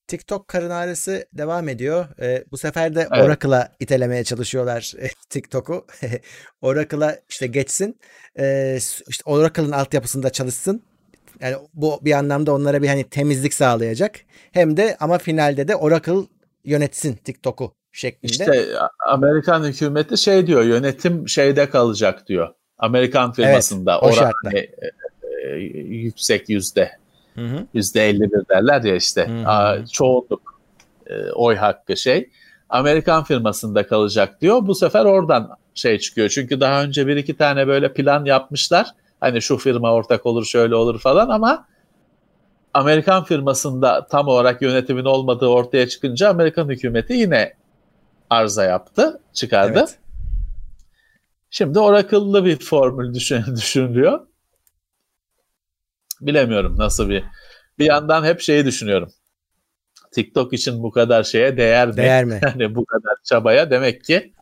TikTok karın ağrısı devam ediyor. Ee, bu sefer de Evet. Oracle'a itelemeye çalışıyorlar e, TikTok'u. Oracle'a işte geçsin. S- işte Oracle'ın altyapısında çalışsın. Yani bu bir anlamda onlara bir hani temizlik sağlayacak. Hem de ama finalde de Oracle yönetsin TikTok'u şeklinde. İşte Amerikan hükümeti şey diyor yönetim şeyde kalacak diyor. Amerikan firmasında o oran şartla. hani, e, e, yüksek yüzde. Yüzde 51 derler ya işte Hı hı. Çoğunluk e, oy hakkı şey Amerikan firmasında kalacak diyor. Bu sefer oradan şey çıkıyor. Çünkü daha önce bir iki tane böyle plan yapmışlar. Hani şu firma ortak olur şöyle olur falan ama Amerikan firmasında tam olarak yönetimin olmadığı ortaya çıkınca Amerikan hükümeti yine arıza yaptı, çıkardı. Evet. Şimdi Oracle'lı bir formül düşün, düşünülüyor. Bilemiyorum nasıl bir. Bir yandan hep şeyi düşünüyorum. TikTok için bu kadar şeye değer mi? Değer mi? Yani bu kadar çabaya demek ki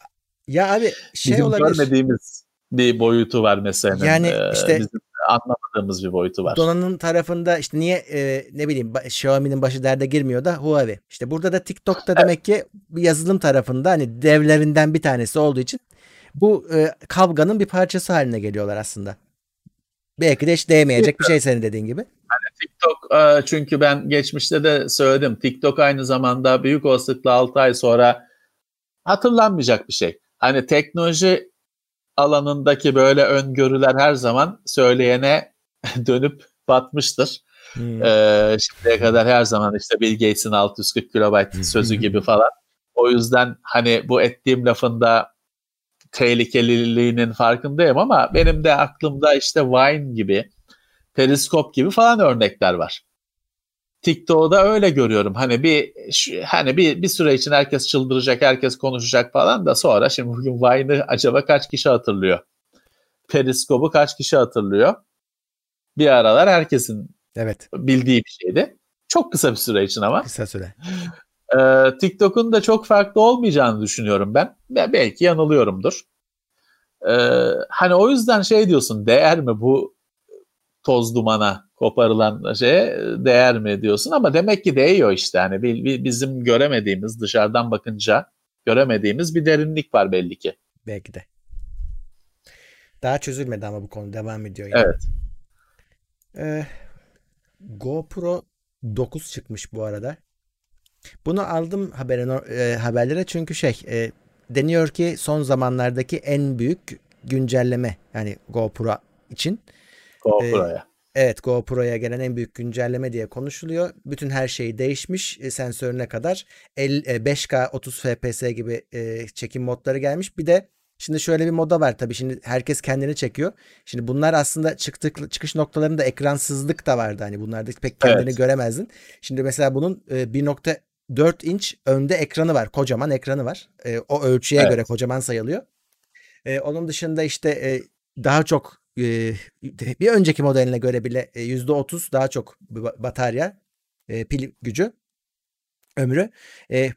Ya abi şey bizim olabilir. görmediğimiz bir boyutu var mesela. Yani işte- bizim anlamadığımız bir boyutu var. Donan'ın tarafında işte niye e, ne bileyim Xiaomi'nin başı derde girmiyor da Huawei. İşte burada da TikTok'ta demek ki bir yazılım tarafında hani devlerinden bir tanesi olduğu için bu e, kavganın bir parçası haline geliyorlar aslında. Belki de hiç değmeyecek bir şey senin dediğin gibi. TikTok e, çünkü ben geçmişte de söyledim. TikTok aynı zamanda büyük olasılıkla 6 ay sonra hatırlanmayacak bir şey. Hani teknoloji alanındaki böyle öngörüler her zaman söyleyene dönüp batmıştır. Hmm. Ee, şimdiye kadar her zaman işte Bill Gates'in 640 kilobayt sözü gibi falan. O yüzden hani bu ettiğim lafında tehlikeliliğinin farkındayım ama benim de aklımda işte Vine gibi, Periskop gibi falan örnekler var. TikTok'u da öyle görüyorum. Hani bir hani bir bir süre için herkes çıldıracak, herkes konuşacak falan da sonra şimdi bugün Vine'ı acaba kaç kişi hatırlıyor? Periskop'u kaç kişi hatırlıyor? Bir aralar herkesin Evet. bildiği bir şeydi. Çok kısa bir süre için ama. Kısa süre. Ee, TikTok'un da çok farklı olmayacağını düşünüyorum ben. Ve belki yanılıyorumdur. Ee, hani o yüzden şey diyorsun değer mi bu toz dumana koparılan şeye değer mi diyorsun ama demek ki değiyor işte. Hani bizim göremediğimiz dışarıdan bakınca göremediğimiz bir derinlik var belli ki. Belki de. Daha çözülmedi ama bu konu devam ediyor. yine. Evet. Ee, GoPro 9 çıkmış bu arada. Bunu aldım haberin, e, haberlere çünkü şey e, deniyor ki son zamanlardaki en büyük güncelleme yani GoPro için. GoPro'ya. Evet GoPro'ya gelen en büyük güncelleme diye konuşuluyor. Bütün her şey değişmiş. E, sensörüne kadar El- e, 5K 30 FPS gibi e, çekim modları gelmiş. Bir de şimdi şöyle bir moda var tabii. Şimdi herkes kendini çekiyor. Şimdi bunlar aslında çıktık çıkış noktalarında ekransızlık da vardı. Hani bunlarda pek kendini Evet. göremezdin. Şimdi mesela bunun e, 1.4 inç önde ekranı var. Kocaman ekranı var. E, o ölçüye Evet. göre kocaman sayılıyor. E, onun dışında işte e, daha çok e, bir önceki modeline göre bile e, %30 daha çok ba- batarya e, pil gücü ömrü. E,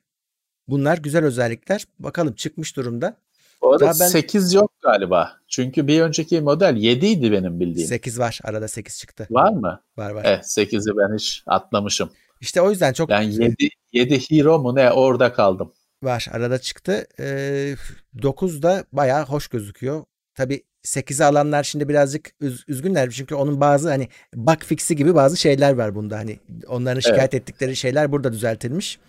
bunlar güzel özellikler. Bakalım çıkmış durumda. Bu arada ben- 8 yok galiba. Çünkü bir önceki model 7 idi benim bildiğim. 8 var. Arada 8 çıktı. Var mı? Var var. Evet 8'i ben hiç atlamışım. İşte o yüzden çok Ben 7, 7 hero mu ne orada kaldım. var. Arada çıktı. E, 9 da bayağı hoş gözüküyor. Tabii 8'i alanlar şimdi birazcık üz- üzgünler çünkü onun bazı hani bug fix'i gibi bazı şeyler var bunda hani onların şikayet ettikleri şeyler burada düzeltilmiş.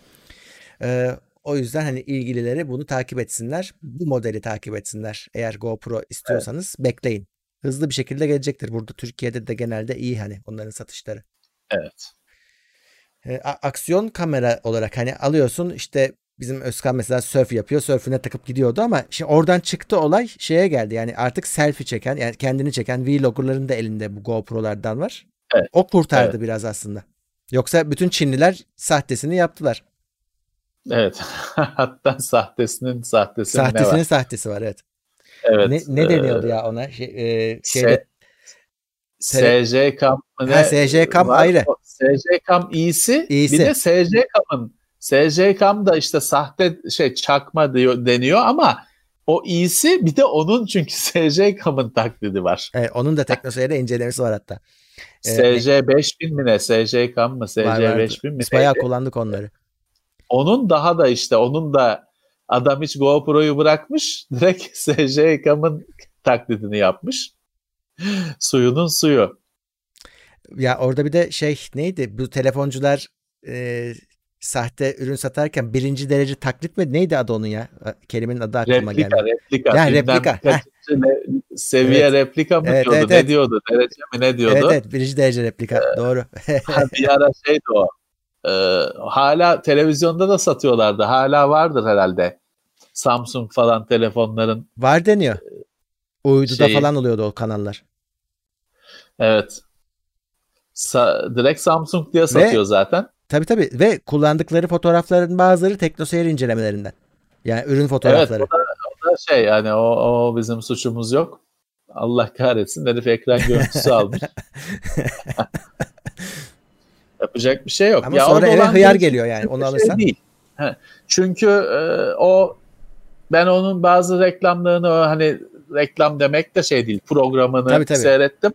Ee, o yüzden hani ilgilileri bunu takip etsinler. Bu modeli takip etsinler. Eğer GoPro istiyorsanız bekleyin. Hızlı bir şekilde gelecektir. Burada Türkiye'de de genelde iyi hani onların satışları. Evet. E, aksiyon kamera olarak hani alıyorsun işte bizim Özkan mesela surf yapıyor. Surf'üne takıp gidiyordu ama şimdi oradan çıktı olay şeye geldi. Yani artık selfie çeken yani kendini çeken vloggerların da elinde bu GoPro'lardan var. Evet. O kurtardı Evet. biraz aslında. Yoksa bütün Çinliler sahtesini yaptılar. Evet. Hatta sahtesinin sahtesi Sahtesinin var? sahtesi var evet. Evet. Ne, ne Ee, deniyordu ya ona? Şey, e, şeyde, S- mı Ha, ne SC Cam var? ayrı. O SC Cam iyisi, İyisi. bir de SC Cam'ın SC Cam da işte sahte şey çakma diyor deniyor ama o iyisi bir de onun çünkü SC Cam'ın taklidi var. evet, onun da teknoseyirde incelemesi var hatta. Ee, SC 5000 mi ne? SC Cam mı? SC Var, vardı. 5000 mi? Biz bayağı kullandık onları. Onun daha da işte onun da adam hiç GoPro'yu bırakmış direkt SC Cam'ın taklidini yapmış. Suyunun suyu. Ya orada bir de şey neydi? Bu telefoncular e, sahte ürün satarken birinci derece taklit mi? Neydi adı onun ya? Kelimenin adı aklıma Replika, gelmedi. replika. Ya, Bilmem replika, seviye replika mı Evet, diyordu? evet, ne evet. diyordu? Derece mi ne diyordu? Evet evet birinci derece replika. Doğru. Ha, bir ara şeydi o. Ee, hala televizyonda da satıyorlardı. Hala vardır herhalde. Samsung falan telefonların. Var deniyor. Uyduda Şeyi- falan oluyordu o kanallar. Evet. Sa- direkt Samsung diye satıyor zaten. Tabii tabii ve kullandıkları fotoğrafların bazıları teknoseyir incelemelerinden. Yani ürün fotoğrafları. Evet o da, o da şey yani o, o bizim suçumuz yok. Allah kahretsin herif ekran görüntüsü almış. Yapacak bir şey yok. Ama Ya sonra eve hıyar geliyor yani onu şey alırsan. değil. Çünkü e, o ben onun bazı reklamlarını hani reklam demek de şey değil programını Tabii, tabii. seyrettim.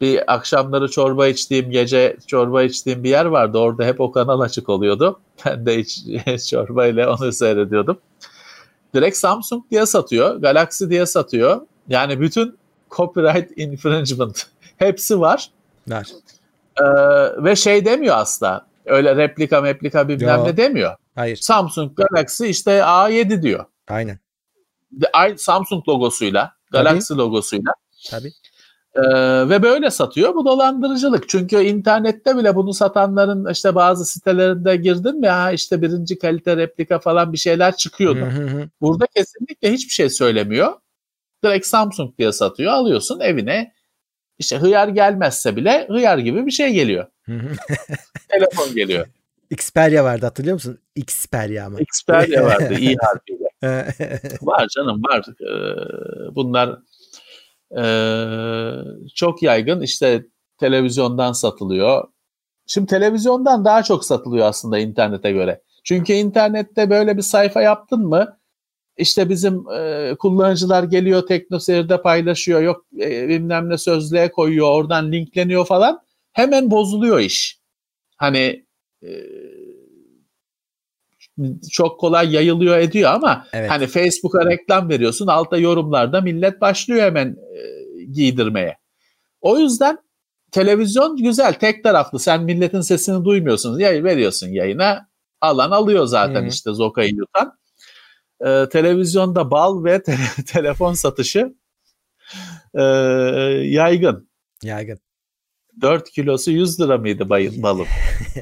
Bir akşamları çorba içtiğim gece çorba içtiğim bir yer vardı. Orada hep o kanal açık oluyordu. Ben de iç, çorba ile onu seyrediyordum. Direkt Samsung diye satıyor. Galaxy diye satıyor. Yani bütün copyright infringement hepsi var. Var. Ee, ve şey demiyor asla. Öyle replika meplika bilmem Yo. ne demiyor. Hayır. Samsung Galaxy işte A7 diyor. Aynen. Samsung logosuyla, Galaxy logosuyla. Tabii. Ee, ve böyle satıyor. Bu dolandırıcılık. Çünkü internette bile bunu satanların işte bazı sitelerinde girdim ya işte birinci kalite replika falan bir şeyler çıkıyordu. Burada kesinlikle hiçbir şey söylemiyor. Direkt Samsung diye satıyor. Alıyorsun evine. İşte hıyar gelmezse bile hıyar gibi bir şey geliyor. Telefon geliyor. Xperia vardı hatırlıyor musun? Xperia mı? Xperia vardı i harfiyle. Var canım var. Ee, bunlar ee, çok yaygın. İşte televizyondan satılıyor. Şimdi televizyondan daha çok satılıyor aslında internete göre. Çünkü internette böyle bir sayfa yaptın mı işte bizim e, kullanıcılar geliyor teknoseyirde paylaşıyor yok e, bilmem ne sözlüğe koyuyor oradan linkleniyor falan hemen bozuluyor iş. Hani e, çok kolay yayılıyor ediyor ama Evet. hani Facebook'a reklam veriyorsun altta yorumlarda millet başlıyor hemen e, giydirmeye. O yüzden televizyon güzel tek taraflı sen milletin sesini duymuyorsun yayın veriyorsun yayına alan alıyor zaten Hı hı. işte zokayı yutan. Ee, televizyonda bal ve te- telefon satışı e, yaygın. Yaygın. 4 kilosu 100 lira mıydı bayıl balın?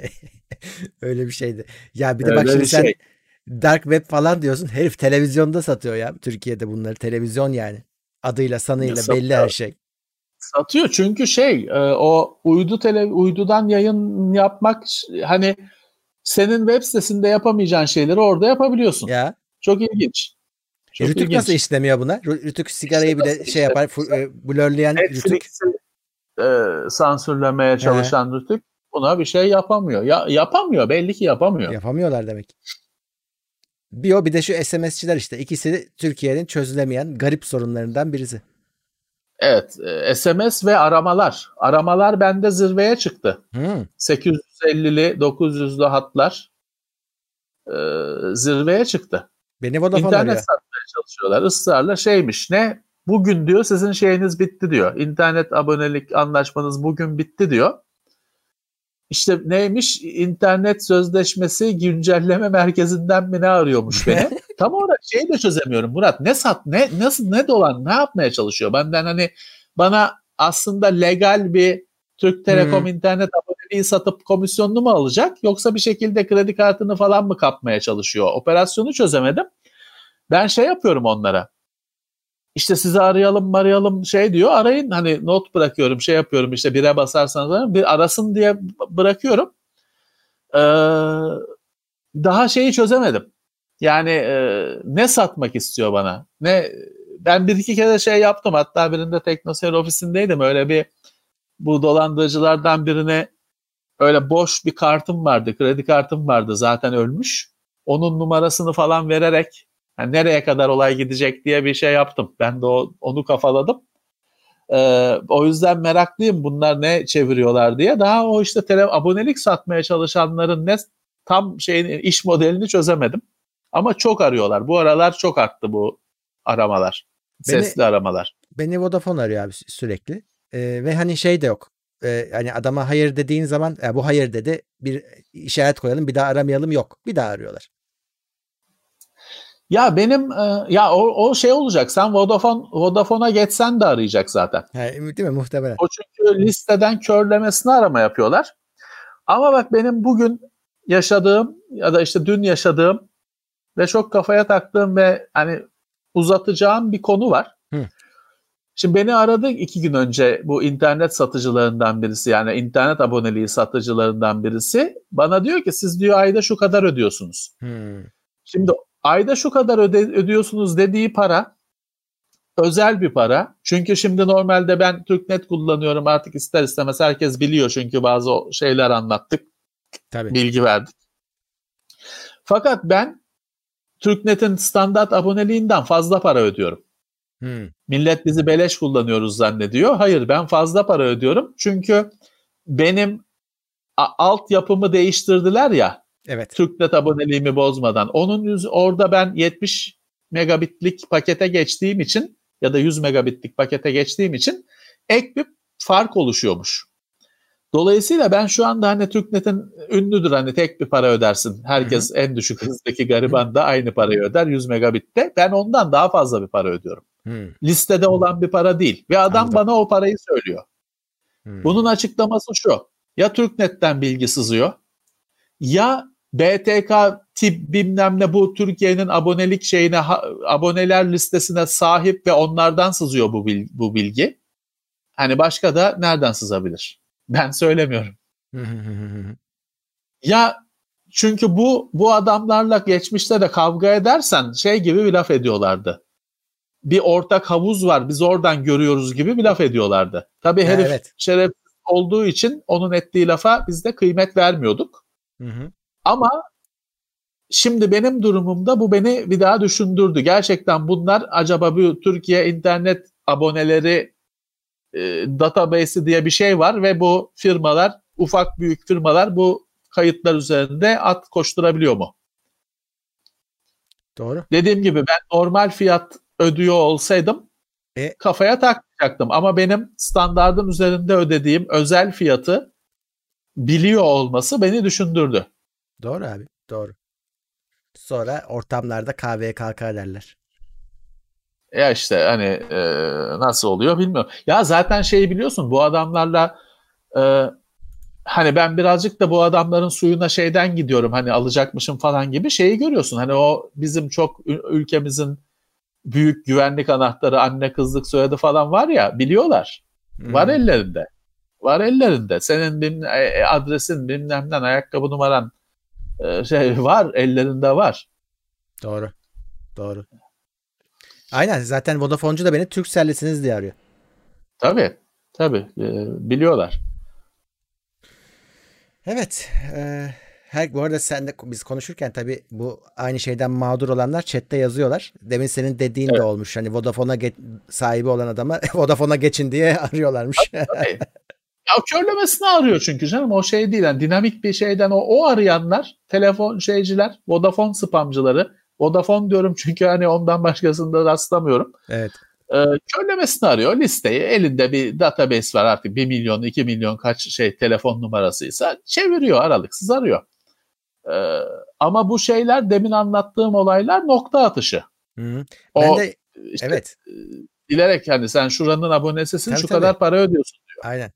Öyle bir şeydi. Ya bir de Öyle bak şimdi bir sen şey. dark web falan diyorsun. Herif televizyonda satıyor ya. Türkiye'de bunları televizyon yani. Adıyla sanıyla Ya belli her şey. Satıyor çünkü şey e, o uydu tele uydudan yayın yapmak hani senin web sitesinde yapamayacağın şeyleri orada yapabiliyorsun. Ya. Çok ilginç. Çok Rütük ilginç. nasıl işlemiyor buna? Rü- Rütük sigarayı İşte bile şey yapar. e, blurleyen Rütük. Netflix'i e, sansürlemeye çalışan Rütük buna bir şey yapamıyor. Ya, yapamıyor belli ki yapamıyor. Yapamıyorlar demek. Bir o bir de şu SMS'çiler işte. İkisi de Türkiye'nin çözülemeyen garip sorunlarından birisi. Evet e, SMS ve aramalar. Aramalar bende zirveye çıktı. Hmm. 850'li 900'lü hatlar e, zirveye çıktı. Beni Vodafone İnternet arıyor. satmaya çalışıyorlar. Israrla şeymiş ne? Bugün diyor sizin şeyiniz bitti diyor. İnternet abonelik anlaşmanız bugün bitti diyor. İşte neymiş? İnternet sözleşmesi güncelleme merkezinden mi ne arıyormuş beni? Tam olarak şeyi de çözemiyorum Murat. Ne sat ne nasıl ne dolan ne yapmaya çalışıyor? Benden hani bana aslında legal bir Türk Telekom Hmm. internet aboneliği satıp komisyonunu mu alacak yoksa bir şekilde kredi kartını falan mı kapmaya çalışıyor? Operasyonu çözemedim. Ben şey yapıyorum onlara. İşte sizi arayalım arayalım şey diyor arayın hani not bırakıyorum şey yapıyorum işte bire basarsanız bir arasın diye bırakıyorum. Ee, daha şeyi çözemedim. Yani e, ne satmak istiyor bana? Ne ben bir iki kere şey yaptım. Hatta birinde teknoseyir ofisindeydim. Öyle bir bu dolandırıcılardan birine öyle boş bir kartım vardı. Kredi kartım vardı. Zaten ölmüş. Onun numarasını falan vererek yani nereye kadar olay gidecek diye bir şey yaptım. Ben de o, onu kafaladım. Ee, o yüzden meraklıyım bunlar ne çeviriyorlar diye. Daha o işte tele, abonelik satmaya çalışanların ne tam şeyin iş modelini çözemedim. Ama çok arıyorlar. Bu aralar çok arttı bu aramalar. Sesli beni, aramalar. Beni Vodafone arıyor abi sürekli. Ee, ve hani şey de yok. Ee, hani adama hayır dediğin zaman e, bu hayır dedi bir işaret koyalım bir daha aramayalım yok. Bir daha arıyorlar. Ya benim e, ya o, o şey olacak. Sen Vodafone Vodafone'a geçsen de arayacak zaten. He, değil mi muhtemelen. O çünkü listeden körlemesine arama yapıyorlar. Ama bak benim bugün yaşadığım ya da işte dün yaşadığım ve çok kafaya taktığım ve hani uzatacağım bir konu var. Hı. Şimdi beni aradı iki gün önce bu internet satıcılarından birisi yani internet aboneliği satıcılarından birisi. Bana diyor ki siz diyor ayda şu kadar ödüyorsunuz. Hı. Şimdi ayda şu kadar öde, ödüyorsunuz dediği para özel bir para. Çünkü şimdi normalde ben TürkNet kullanıyorum artık ister istemez herkes biliyor çünkü bazı şeyler anlattık. Tabii. Bilgi verdik. Fakat ben TürkNet'in standart aboneliğinden fazla para ödüyorum. Hmm. Millet bizi beleş kullanıyoruz zannediyor. Hayır ben fazla para ödüyorum. Çünkü benim altyapımı değiştirdiler ya. Evet. TürkNet aboneliğimi bozmadan. Onun yüz, orada ben 70 megabitlik pakete geçtiğim için ya da 100 megabitlik pakete geçtiğim için ek bir fark oluşuyormuş. Dolayısıyla ben şu anda hani TürkNet'in ünlüdür hani tek bir para ödersin. Herkes en düşük hızdaki gariban da aynı parayı öder 100 megabitte. Ben ondan daha fazla bir para ödüyorum. Hı. Listede olan bir para değil. Ve adam Anladım. bana o parayı söylüyor. Hı. Bunun açıklaması şu. Ya TürkNet'ten bilgi sızıyor ya BTK tip bilmem ne bu Türkiye'nin abonelik şeyine aboneler listesine sahip ve onlardan sızıyor bu bilgi, bu bilgi. Hani başka da nereden sızabilir? Ben söylemiyorum. ya çünkü bu bu adamlarla geçmişte de kavga edersen şey gibi bir laf ediyorlardı. Bir ortak havuz var biz oradan görüyoruz gibi bir laf ediyorlardı. Tabii herif evet. şeref olduğu için onun ettiği lafa biz de kıymet vermiyorduk. Hı hı. Ama şimdi benim durumumda bu beni bir daha düşündürdü. Gerçekten bunlar acaba bu Türkiye internet aboneleri e, database'i diye bir şey var ve bu firmalar ufak büyük firmalar bu kayıtlar üzerinde at koşturabiliyor mu? Doğru. Dediğim gibi ben normal fiyat ödüyor olsaydım e? kafaya takacaktım ama benim standartın üzerinde ödediğim özel fiyatı biliyor olması beni düşündürdü. Doğru abi doğru. Sonra ortamlarda kahveye kalkar derler. Ya işte hani e, nasıl oluyor bilmiyorum. Ya zaten şeyi biliyorsun bu adamlarla e, hani ben birazcık da bu adamların suyuna şeyden gidiyorum hani alacakmışım falan gibi şeyi görüyorsun. Hani o bizim çok ülkemizin büyük güvenlik anahtarı anne kızlık soyadı falan var ya biliyorlar. Hmm. Var ellerinde. Var ellerinde. Senin bir e, adresin bilmem ayakkabı numaran şey var ellerinde var. Doğru. Doğru. Aynen zaten Vodafone'cu da beni Turkcell'lisiniz diye arıyor. Tabii. Tabii. E, biliyorlar. Evet. E, her, bu arada sen de biz konuşurken tabii bu aynı şeyden mağdur olanlar chatte yazıyorlar. Demin senin dediğin evet. de olmuş. Hani Vodafone'a sahibi olan adama Vodafone'a geçin diye arıyorlarmış. Tabii. Ya körlemesini arıyor çünkü canım o şey değil. Yani dinamik bir şeyden o, o arayanlar telefon şeyciler, Vodafone spamcıları. Vodafone diyorum çünkü hani ondan başkasında rastlamıyorum. Evet. Ee, körlemesini arıyor listeyi. Elinde bir database var artık 1 milyon 2 milyon kaç şey telefon numarasıysa çeviriyor aralıksız arıyor. Ee, ama bu şeyler demin anlattığım olaylar nokta atışı. Hı. Ben o, de işte, evet. Dilerek hani sen şuranın abonesisin tabii, şu tabii. kadar para ödüyorsun diyor. Aynen.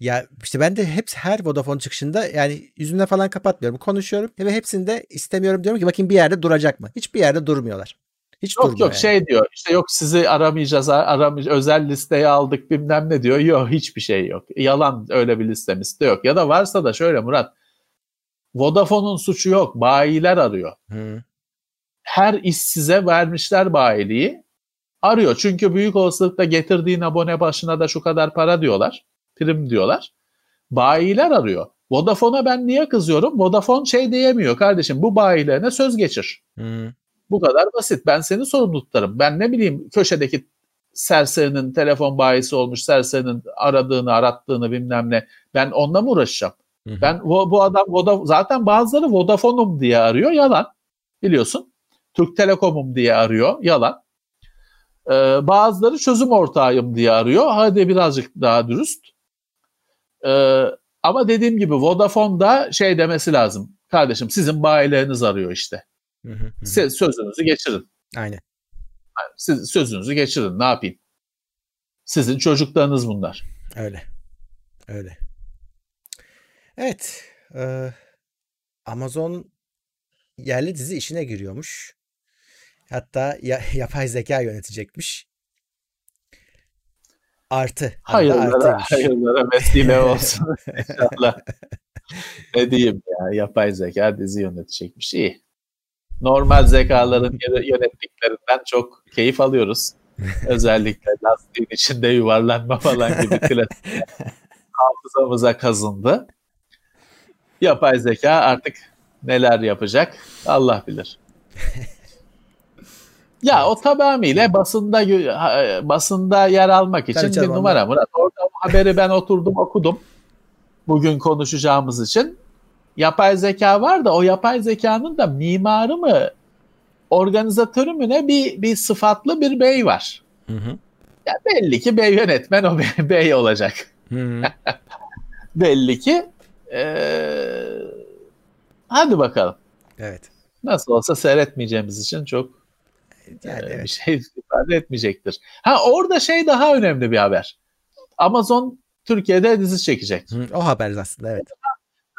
Ya işte ben de hep her Vodafone çıkışında yani yüzümle falan kapatmıyorum. Konuşuyorum ve hepsinde istemiyorum diyorum ki bakayım bir yerde duracak mı? Hiçbir yerde durmuyorlar. Hiç Yok yok yani. şey diyor işte yok sizi aramayacağız aramayacağız özel listeye aldık bilmem ne diyor. Yok hiçbir şey yok. Yalan öyle bir listemiz de yok. Ya da varsa da şöyle Murat Vodafone'un suçu yok. Bayiler arıyor. Hı. Her işsize vermişler bayiliği. Arıyor. Çünkü büyük olasılıkla getirdiğin abone başına da şu kadar para diyorlar. Prim diyorlar. Bayiler arıyor. Vodafone'a ben niye kızıyorum? Vodafone şey diyemiyor kardeşim bu bayilerine söz geçir. Hı. Bu kadar basit. Ben seni sorumlu tutarım. Ben ne bileyim köşedeki serserinin telefon bayisi olmuş serserinin aradığını arattığını bilmem ne. Ben onunla mı uğraşacağım? Hı hı. Ben bu, bu adam Voda, zaten bazıları Vodafone'um diye arıyor. Yalan. Biliyorsun. Türk Telekom'um diye arıyor. Yalan. Ee, bazıları çözüm ortağıyım diye arıyor. Hadi birazcık daha dürüst. Ee, ama dediğim gibi Vodafone'da şey demesi lazım. Kardeşim sizin bayileriniz arıyor işte. Hı hı, hı. Siz sözünüzü geçirin. Aynen. Siz sözünüzü geçirin. Ne yapayım? Sizin çocuklarınız bunlar. Öyle. Öyle. Evet. e, Amazon yerli dizi işine giriyormuş. Hatta ya- yapay zeka yönetecekmiş. Artı. Hayırlara, artıymış. hayırlara vesile olsun inşallah. ne diyeyim ya yapay zeka dizi yönetecekmiş. İyi. Normal zekaların yö- yönettiklerinden çok keyif alıyoruz. Özellikle lastiğin içinde yuvarlanma falan gibi klasik hafızamıza kazındı. Yapay zeka artık neler yapacak Allah bilir. Ya o tamamıyla basında ha- basında yer almak için canım, bir numara Murat. Orada o haberi ben oturdum okudum. Bugün konuşacağımız için. Yapay zeka var da o yapay zekanın da mimarı mı organizatörü mü ne bir, bir sıfatlı bir bey var. Hı hı. Ya belli ki bey yönetmen o bey, bey olacak. Hı hı. Belli ki. Ee, hadi bakalım. Evet. Nasıl olsa seyretmeyeceğimiz için çok Yani Ee, bir evet. şey ifade etmeyecektir. Ha orada şey daha önemli bir haber. Amazon Türkiye'de dizi çekecek. Hı, O haber aslında evet.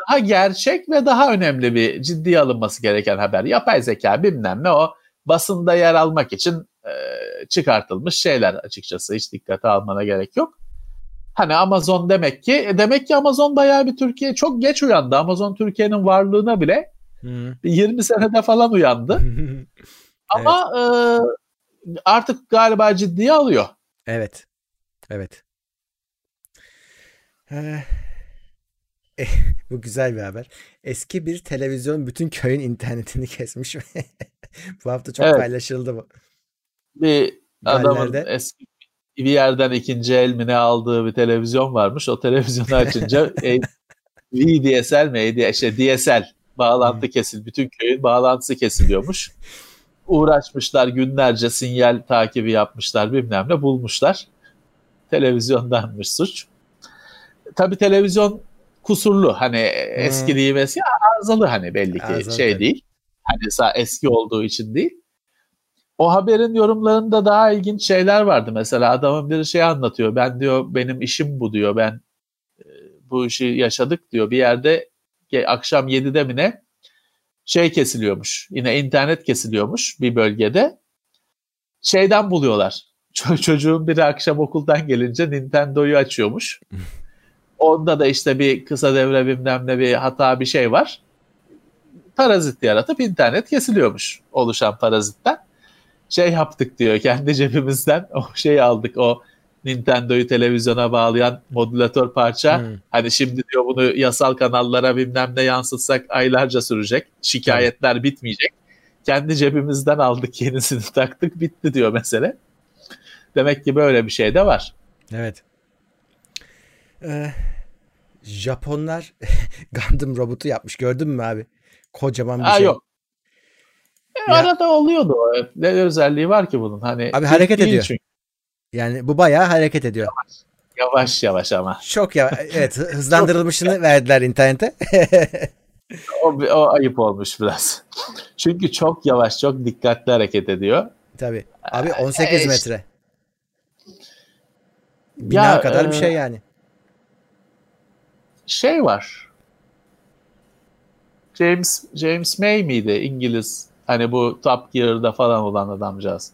Daha gerçek ve daha önemli bir ciddiye alınması gereken haber. Yapay zeka bilmem ne o basında yer almak için e, çıkartılmış şeyler açıkçası. Hiç dikkate almana gerek yok. Hani Amazon demek ki e, demek ki Amazon bayağı bir Türkiye çok geç uyandı. Amazon Türkiye'nin varlığına bile bir 20 senede falan uyandı. Ama e, artık galiba ciddiye alıyor. Evet. Evet. Eh, bu güzel bir haber. Eski bir televizyon bütün köyün internetini kesmiş bu hafta çok Evet. paylaşıldı bu. bir adamın eski bir yerden ikinci el mi ne aldığı bir televizyon varmış. O televizyonu açınca e, VDSL mi? AD işte DSL bağlantı kesil. Bütün köyün bağlantısı kesiliyormuş. Uğraşmışlar günlerce sinyal takibi yapmışlar bilmem ne bulmuşlar. Televizyondanmış suç. Tabii televizyon kusurlu. Hani eskiliği mesela arızalı hani belli ki Arızalı şey değil. Hani sa- eski olduğu için değil. O haberin yorumlarında daha ilginç şeyler vardı. Mesela adamın bir şey anlatıyor. Ben diyor benim işim bu diyor. Ben e, bu işi yaşadık diyor. Bir yerde akşam 7'de mi ne şey kesiliyormuş. Yine internet kesiliyormuş bir bölgede. Şeyden buluyorlar. Ço- çocuğun biri akşam okuldan gelince Nintendo'yu açıyormuş. Onda da işte bir kısa devre bilmem ne bir hata bir şey var. Parazit yaratıp internet kesiliyormuş oluşan parazitten şey yaptık diyor kendi cebimizden o şeyi aldık o Nintendo'yu televizyona bağlayan modülatör parça. Hı. Hani şimdi diyor bunu yasal kanallara bilmem ne yansıtsak aylarca sürecek. Şikayetler bitmeyecek. Kendi cebimizden aldık yenisini taktık bitti diyor mesele. Demek ki böyle bir şey de var. Evet. Eh, Japonlar Gundam robotu yapmış. Gördün mü abi? Kocaman bir Ha şey. yok. E, Ya- Arada oluyordu. Ne özelliği var ki bunun? Hani Abi hareket ediyor. çünkü. Yani bu bayağı hareket ediyor. Yavaş yavaş ama. Çok ya evet hı- hızlandırılmışını verdiler internete. O, o ayıp olmuş biraz. Çünkü çok yavaş, çok dikkatli hareket ediyor. Tabii. Abi 18 e, metre. Bina Ya, kadar bir e, şey yani. şey var. James James May miydi İngiliz? Hani bu Top Gear'da falan olan adamcağız.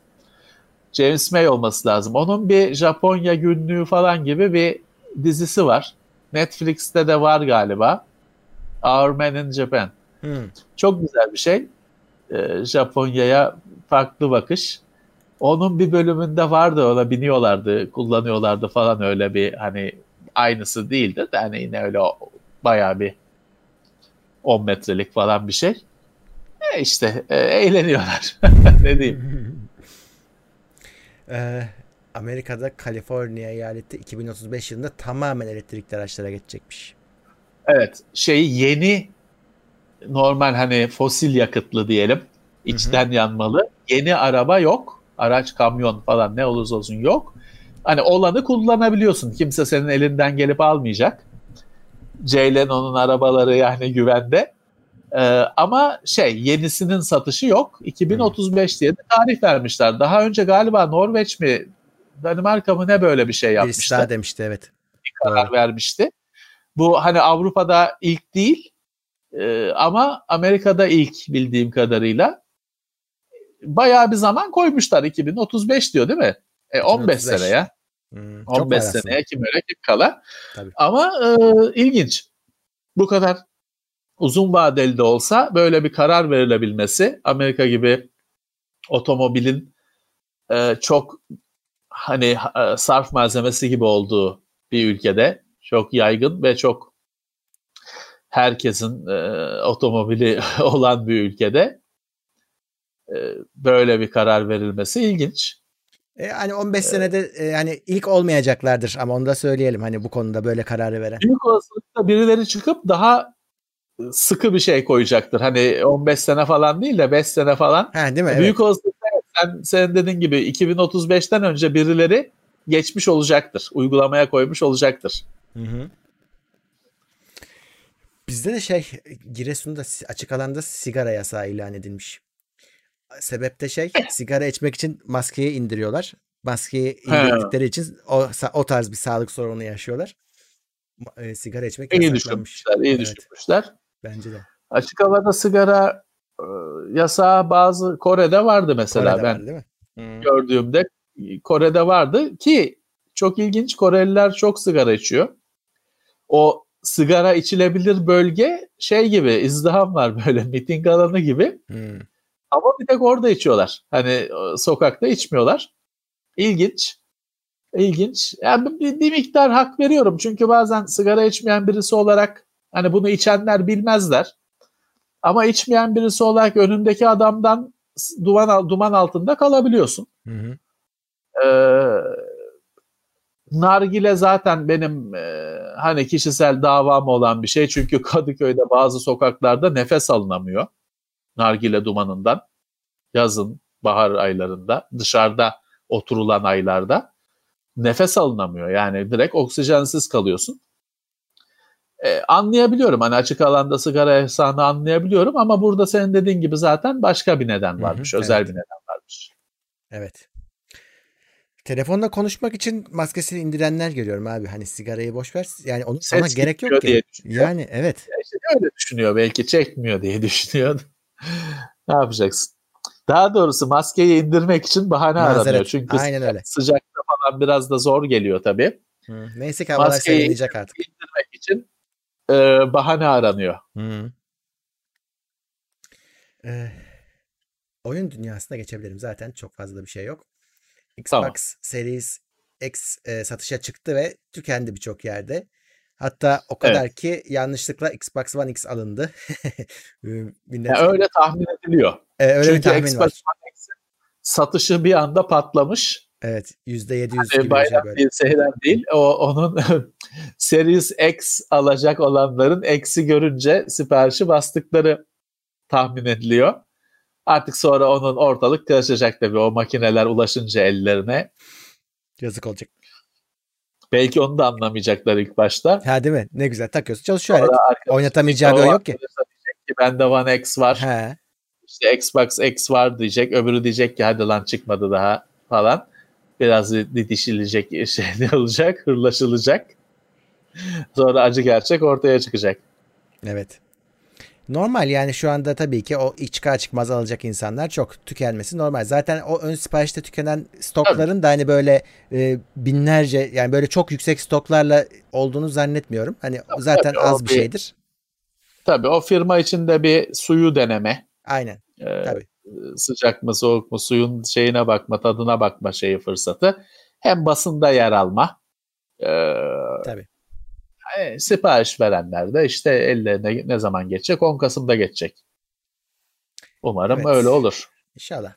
James May olması lazım. Onun bir Japonya günlüğü falan gibi bir dizisi var. Netflix'te de var galiba. Our Man in Japan. Hmm. Çok güzel bir şey. Ee, Japonya'ya farklı bakış. Onun bir bölümünde vardı ona biniyorlardı, kullanıyorlardı falan öyle bir hani aynısı değildi de hani yine öyle bayağı bir 10 metrelik falan bir şey. E işte e, eğleniyorlar. ne diyeyim. Ee, Amerika'da Kaliforniya eyaleti 2035 yılında tamamen elektrikli araçlara geçecekmiş. Evet şeyi yeni normal hani fosil yakıtlı diyelim içten yanmalı yeni araba yok araç kamyon falan ne olursa olsun yok. Hani olanı kullanabiliyorsun kimse senin elinden gelip almayacak. Jay Leno'nun arabaları yani güvende Ee, ama şey yenisinin satışı yok 2035 diye de tarih vermişler daha önce galiba Norveç mi Danimarka mı ne böyle bir şey Birisi yapmıştı daha demişti evet. karar Doğru. vermişti. Bu hani Avrupa'da ilk değil e, ama Amerika'da ilk bildiğim kadarıyla bayağı bir zaman koymuşlar 2035 diyor değil mi? E, 15 2035. sene ya. Hmm, çok 15 var aslında. seneye kim öyle kim kala. Tabii. Ama e, ilginç. Bu kadar uzun vadeli de olsa böyle bir karar verilebilmesi Amerika gibi otomobilin e, çok hani e, sarf malzemesi gibi olduğu bir ülkede çok yaygın ve çok herkesin e, otomobili olan bir ülkede e, böyle bir karar verilmesi ilginç. E, hani 15 senede e, hani ilk olmayacaklardır ama onu da söyleyelim hani bu konuda böyle kararı veren. Büyük olasılıkla birileri çıkıp daha sıkı bir şey koyacaktır. Hani 15 sene falan değil de 5 sene falan. Ha değil mi? Evet. Büyük olasılıkla sen, senin dediğin gibi 2035'ten önce birileri geçmiş olacaktır. Uygulamaya koymuş olacaktır. Hı hı. Bizde de şey Giresun'da açık alanda sigara yasağı ilan edilmiş. Sebep de şey sigara içmek için maskeyi indiriyorlar. Maskeyi indirdikleri için o, o tarz bir sağlık sorunu yaşıyorlar. E, sigara içmek İyi yasaklanmış. düşünmüşler, iyi Evet, düşünmüşler. Bence de. Açık havada sigara e, yasağı bazı Kore'de vardı mesela Kore'de ben var, değil mi? Hı. gördüğümde Kore'de vardı ki çok ilginç Koreliler çok sigara içiyor. O sigara içilebilir bölge şey gibi izdiham var böyle miting alanı gibi Hı. ama bir tek orada içiyorlar. Hani e, sokakta içmiyorlar. İlginç. İlginç. Yani bir, bir miktar hak veriyorum. Çünkü bazen sigara içmeyen birisi olarak hani bunu içenler bilmezler. Ama içmeyen birisi olarak önündeki adamdan duman duman altında kalabiliyorsun. Hı hı. Ee, nargile zaten benim e, hani kişisel davam olan bir şey. Çünkü Kadıköy'de bazı sokaklarda nefes alınamıyor. Nargile dumanından. Yazın, bahar aylarında, dışarıda oturulan aylarda nefes alınamıyor. Yani direkt oksijensiz kalıyorsun. Ee, anlayabiliyorum hani açık alanda sigara yasağını anlayabiliyorum ama burada senin dediğin gibi zaten başka bir neden Hı hı, varmış. özel evet. bir neden varmış. Evet. Telefonla konuşmak için maskesini indirenler görüyorum abi. Hani sigarayı boş ver. Yani onu sana Ses gerek yok ki. düşünüyor. Yani evet. Ya işte öyle düşünüyor belki çekmiyor diye düşünüyordu. ne yapacaksın? Daha doğrusu maskeyi indirmek için bahane Mazeret. aranıyor. Çünkü Aynen öyle. sıcakta falan biraz da zor geliyor tabii. Hı. Neyse ki havalar artık. İndirmek için e, bahane aranıyor. Hı. Ee, oyun dünyasına geçebilirim. Zaten çok fazla bir şey yok. Xbox Tamam. Series X e, satışa çıktı ve tükendi birçok yerde. Hatta o kadar ki yanlışlıkla Xbox One X alındı. Yani öyle tahmin ediliyor. Ee, öyle bir Çünkü tahmin Xbox var. One X'in satışı bir anda patlamış. Evet. %700 Hani gibi bir şey böyle. seyran değil. O onun Series X alacak olanların X'i görünce siparişi bastıkları tahmin ediliyor. Artık sonra onun ortalık karışacak tabii o makineler ulaşınca ellerine. Yazık olacak. Belki onu da anlamayacaklar ilk başta. Ha değil mi? Ne güzel takıyorsun. Çalışıyor arkadaş- Oynatamayacağı bir yok ki. ki bende One X var. He. İşte Xbox X var diyecek. Öbürü diyecek ki hadi lan çıkmadı daha falan. Biraz didişilecek şey ne olacak? Hırlaşılacak. Sonra acı gerçek ortaya çıkacak. Evet. Normal yani şu anda tabii ki o çıkar çıkmaz alacak insanlar çok tükenmesi normal. Zaten o ön siparişte tükenen stokların tabii. da hani böyle e, binlerce yani böyle çok yüksek stoklarla olduğunu zannetmiyorum. Hani tabii, zaten tabii, az bir şeydir. Tabii o firma içinde bir suyu deneme. Aynen. Ee, tabii. Sıcak mı soğuk mu suyun şeyine bakma tadına bakma şeyi fırsatı. Hem basında yer alma. Ee, tabii. E, sipariş verenler de işte ellerine ne zaman geçecek? 10 Kasım'da geçecek. Umarım evet. öyle olur. İnşallah.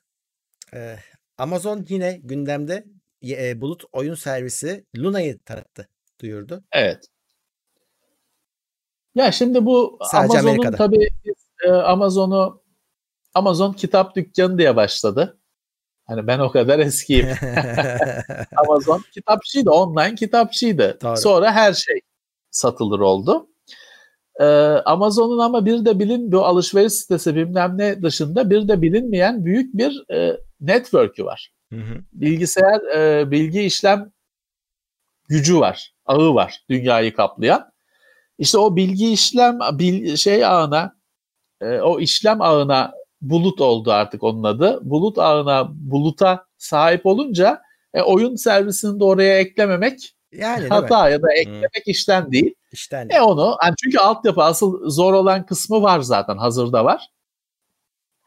Ee, Amazon yine gündemde e, bulut oyun servisi Luna'yı tanıttı, duyurdu. Evet. Ya şimdi bu Sadece Amazon'un tabii e, Amazon'u Amazon kitap dükkanı diye başladı. Hani ben o kadar eskiyim. Amazon kitapçıydı, online kitapçıydı. Doğru. Sonra her şey satılır oldu. Ee, Amazon'un ama bir de bilin bu alışveriş sitesi bilmem ne dışında bir de bilinmeyen büyük bir e, network'ü var. Hı hı. Bilgisayar e, bilgi işlem gücü var, ağı var dünyayı kaplayan. İşte o bilgi işlem bil, şey ağına, e, o işlem ağına bulut oldu artık onun adı. Bulut ağına, buluta sahip olunca e, oyun servisini de oraya eklememek yani hata ya da eklemek hmm. işten değil. İşten değil. E onu yani çünkü altyapı asıl zor olan kısmı var zaten hazırda var.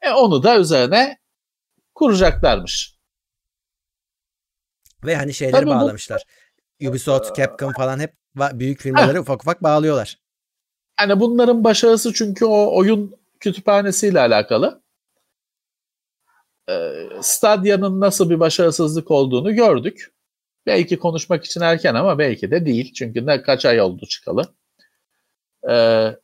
E onu da üzerine kuracaklarmış. Ve hani şeyleri Tabii bağlamışlar. Bu, Ubisoft, Capcom falan hep büyük firmaları heh. ufak ufak bağlıyorlar. Yani bunların başarısı çünkü o oyun kütüphanesiyle alakalı. Ee, Stadia'nın nasıl bir başarısızlık olduğunu gördük. Belki konuşmak için erken ama belki de değil. Çünkü ne kaç ay oldu çıkalı. Ee,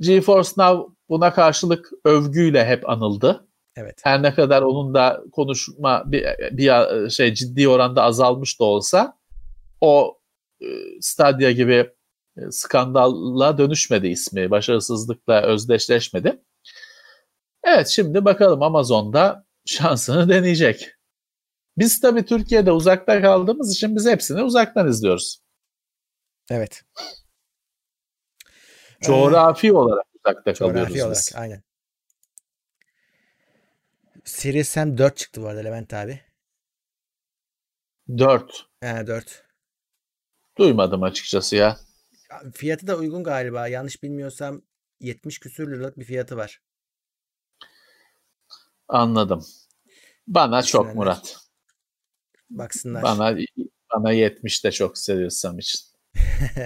GeForce Now buna karşılık övgüyle hep anıldı. Evet. Her ne kadar onun da konuşma bir, bir şey ciddi oranda azalmış da olsa o e, Stadia gibi e, skandalla dönüşmedi ismi. Başarısızlıkla özdeşleşmedi. Evet şimdi bakalım Amazon'da şansını deneyecek. Biz tabii Türkiye'de uzakta kaldığımız için biz hepsini uzaktan izliyoruz. Evet. Coğrafi ee, olarak uzakta kalıyoruz coğrafi olarak, aynen. Series M 4 çıktı bu arada Levent abi. 4. He 4. Duymadım açıkçası ya. Fiyatı da uygun galiba. Yanlış bilmiyorsam 70 küsür liralık bir fiyatı var. Anladım. Bana çok Murat. Baksınlar. Bana bana 70 de çok seviyorsam için.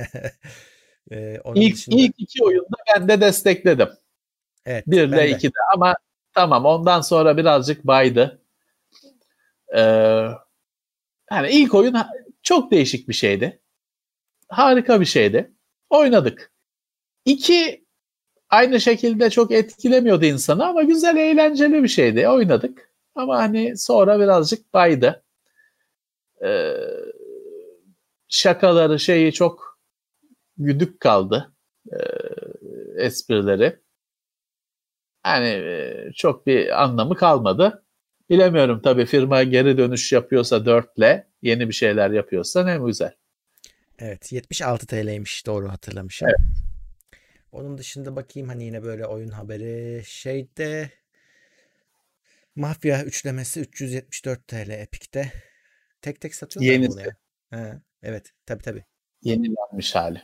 ee, ilk, dışında... ilk iki oyunda ben de destekledim. Evet. Bir de iki de ama tamam ondan sonra birazcık baydı. Ee, yani ilk oyun çok değişik bir şeydi. Harika bir şeydi. Oynadık. İki aynı şekilde çok etkilemiyordu insanı ama güzel eğlenceli bir şeydi. Oynadık. Ama hani sonra birazcık baydı e, şakaları şeyi çok güdük kaldı e, esprileri. Yani e, çok bir anlamı kalmadı. Bilemiyorum tabii firma geri dönüş yapıyorsa dörtle yeni bir şeyler yapıyorsa ne güzel. Evet 76 TL'ymiş doğru hatırlamışım. Evet. Onun dışında bakayım hani yine böyle oyun haberi şeyde Mafya üçlemesi 374 TL Epic'te. Tek tek satıyorlar Yenisi. bunu ya. Ha, evet tabi tabi. Yenilenmiş hali.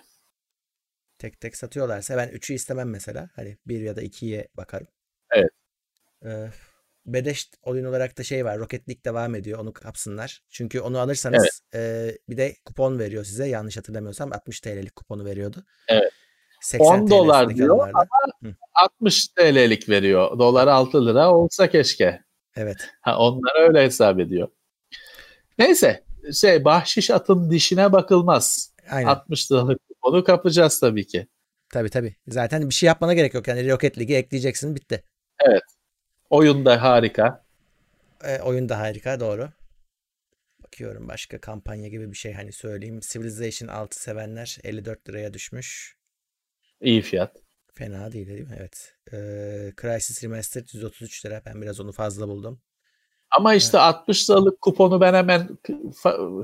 Tek tek satıyorlarsa ben 3'ü istemem mesela. Hani 1 ya da 2'ye bakarım. Evet. Ee, Bedeş oyun olarak da şey var. Rocket League devam ediyor. Onu kapsınlar. Çünkü onu alırsanız evet. e, bir de kupon veriyor size. Yanlış hatırlamıyorsam 60 TL'lik kuponu veriyordu. Evet. 10 dolar diyor ama Hı. 60 TL'lik veriyor. Dolar 6 lira olsa keşke. Evet. Ha, onlar öyle hesap ediyor. Neyse şey bahşiş atın dişine bakılmaz. Aynen. 60 liralık onu kapacağız tabii ki. Tabii tabii. Zaten bir şey yapmana gerek yok. Yani Rocket League'i ekleyeceksin bitti. Evet. Oyun da harika. E, oyun da harika doğru. Bakıyorum başka kampanya gibi bir şey hani söyleyeyim. Civilization 6 sevenler 54 liraya düşmüş. İyi fiyat. Fena değil değil mi? Evet. Ee, Crysis Remastered 133 lira. Ben biraz onu fazla buldum. Ama işte evet. 60 liralık kuponu ben hemen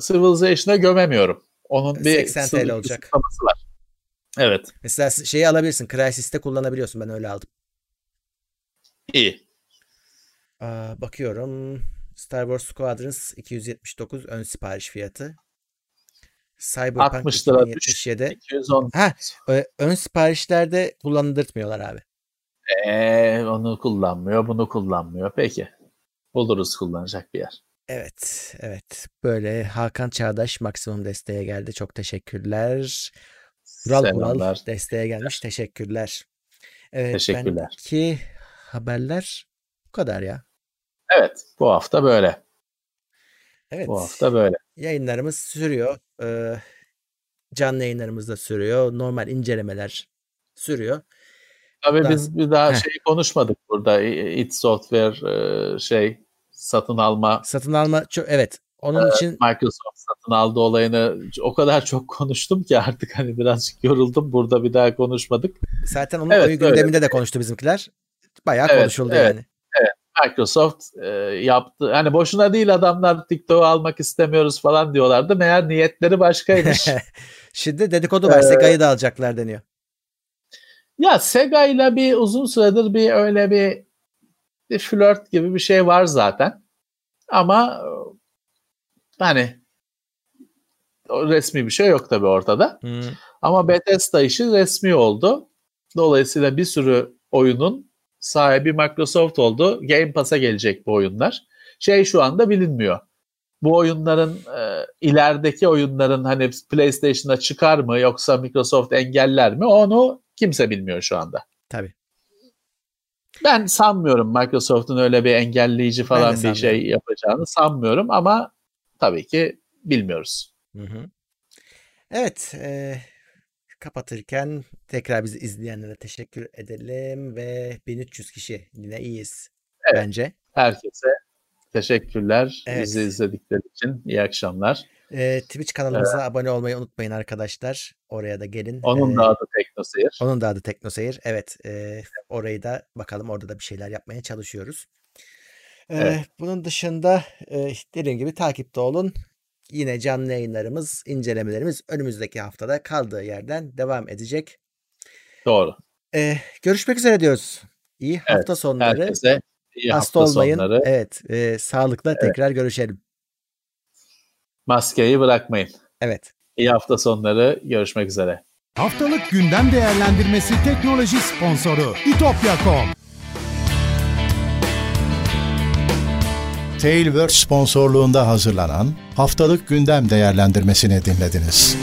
Civilization'a gömemiyorum. Onun bir 80 TL olacak. var. Evet. Mesela şeyi alabilirsin. Crysis'te kullanabiliyorsun. Ben öyle aldım. İyi. Aa, bakıyorum. Star Wars Squadrons 279 ön sipariş fiyatı. Cyberpunk 60 lira 2077. 210. Ha, ön siparişlerde kullandırtmıyorlar abi. Ee, onu kullanmıyor, bunu kullanmıyor. Peki. Buluruz kullanacak bir yer. Evet, evet. Böyle Hakan Çağdaş maksimum desteğe geldi. Çok teşekkürler. Vural Selamlar. desteğe gelmiş. Teşekkürler. Evet, Teşekkürler. bendeki haberler bu kadar ya. Evet. Bu hafta böyle. Evet. Bu hafta böyle. Yayınlarımız sürüyor. Ee, canlı yayınlarımız da sürüyor. Normal incelemeler sürüyor. Tabii Daha- biz bir daha Heh. şey konuşmadık burada. It Software e, şey satın alma Satın alma çok evet. Onun için Microsoft satın aldı olayını o kadar çok konuştum ki artık hani birazcık yoruldum. Burada bir daha konuşmadık. zaten onun Evet, oyun öyle. gündeminde de konuştu bizimkiler. Bayağı Evet, konuşuldu evet. yani. Microsoft e, yaptı. Hani boşuna değil adamlar TikTok'u almak istemiyoruz falan diyorlardı. Meğer niyetleri başkaymış. Şimdi dedikodu var. Ee, Sega'yı da alacaklar deniyor. ya Sega ile bir uzun süredir bir öyle bir, bir flört gibi bir şey var zaten. Ama hani resmi bir şey yok tabii ortada. Hı. Ama Bethesda işi resmi oldu. Dolayısıyla bir sürü oyunun sahibi Microsoft oldu. Game Pass'a gelecek bu oyunlar. Şey şu anda bilinmiyor. Bu oyunların e, ilerideki oyunların hani PlayStation'a çıkar mı yoksa Microsoft engeller mi onu kimse bilmiyor şu anda. Tabii. Ben sanmıyorum Microsoft'un öyle bir engelleyici falan bir şey yapacağını sanmıyorum ama tabii ki bilmiyoruz. Hı hı. Evet. e, kapatırken tekrar bizi izleyenlere teşekkür edelim ve 1300 kişi yine iyiyiz Evet. bence. Herkese teşekkürler Evet. bizi izledikleri için. İyi akşamlar. E, Twitch kanalımıza abone olmayı unutmayın arkadaşlar. Oraya da gelin. Onun E, da adı Teknoseyir. Onun da adı Teknoseyir. Evet. e, orayı da bakalım orada da bir şeyler yapmaya çalışıyoruz. E, Evet. Bunun dışında e, dediğim gibi takipte olun. Yine canlı yayınlarımız, incelemelerimiz önümüzdeki haftada kaldığı yerden devam edecek. Doğru. E, görüşmek üzere diyoruz. İyi hafta sonları. Herkese iyi Hasta hafta olmayın. sonları. Evet. e, sağlıkla tekrar görüşelim. Maskeyi bırakmayın. Evet. İyi hafta sonları. Görüşmek üzere. Haftalık gündem değerlendirmesi teknoloji sponsoru itopya.com. Tailwords sponsorluğunda hazırlanan haftalık gündem değerlendirmesini dinlediniz.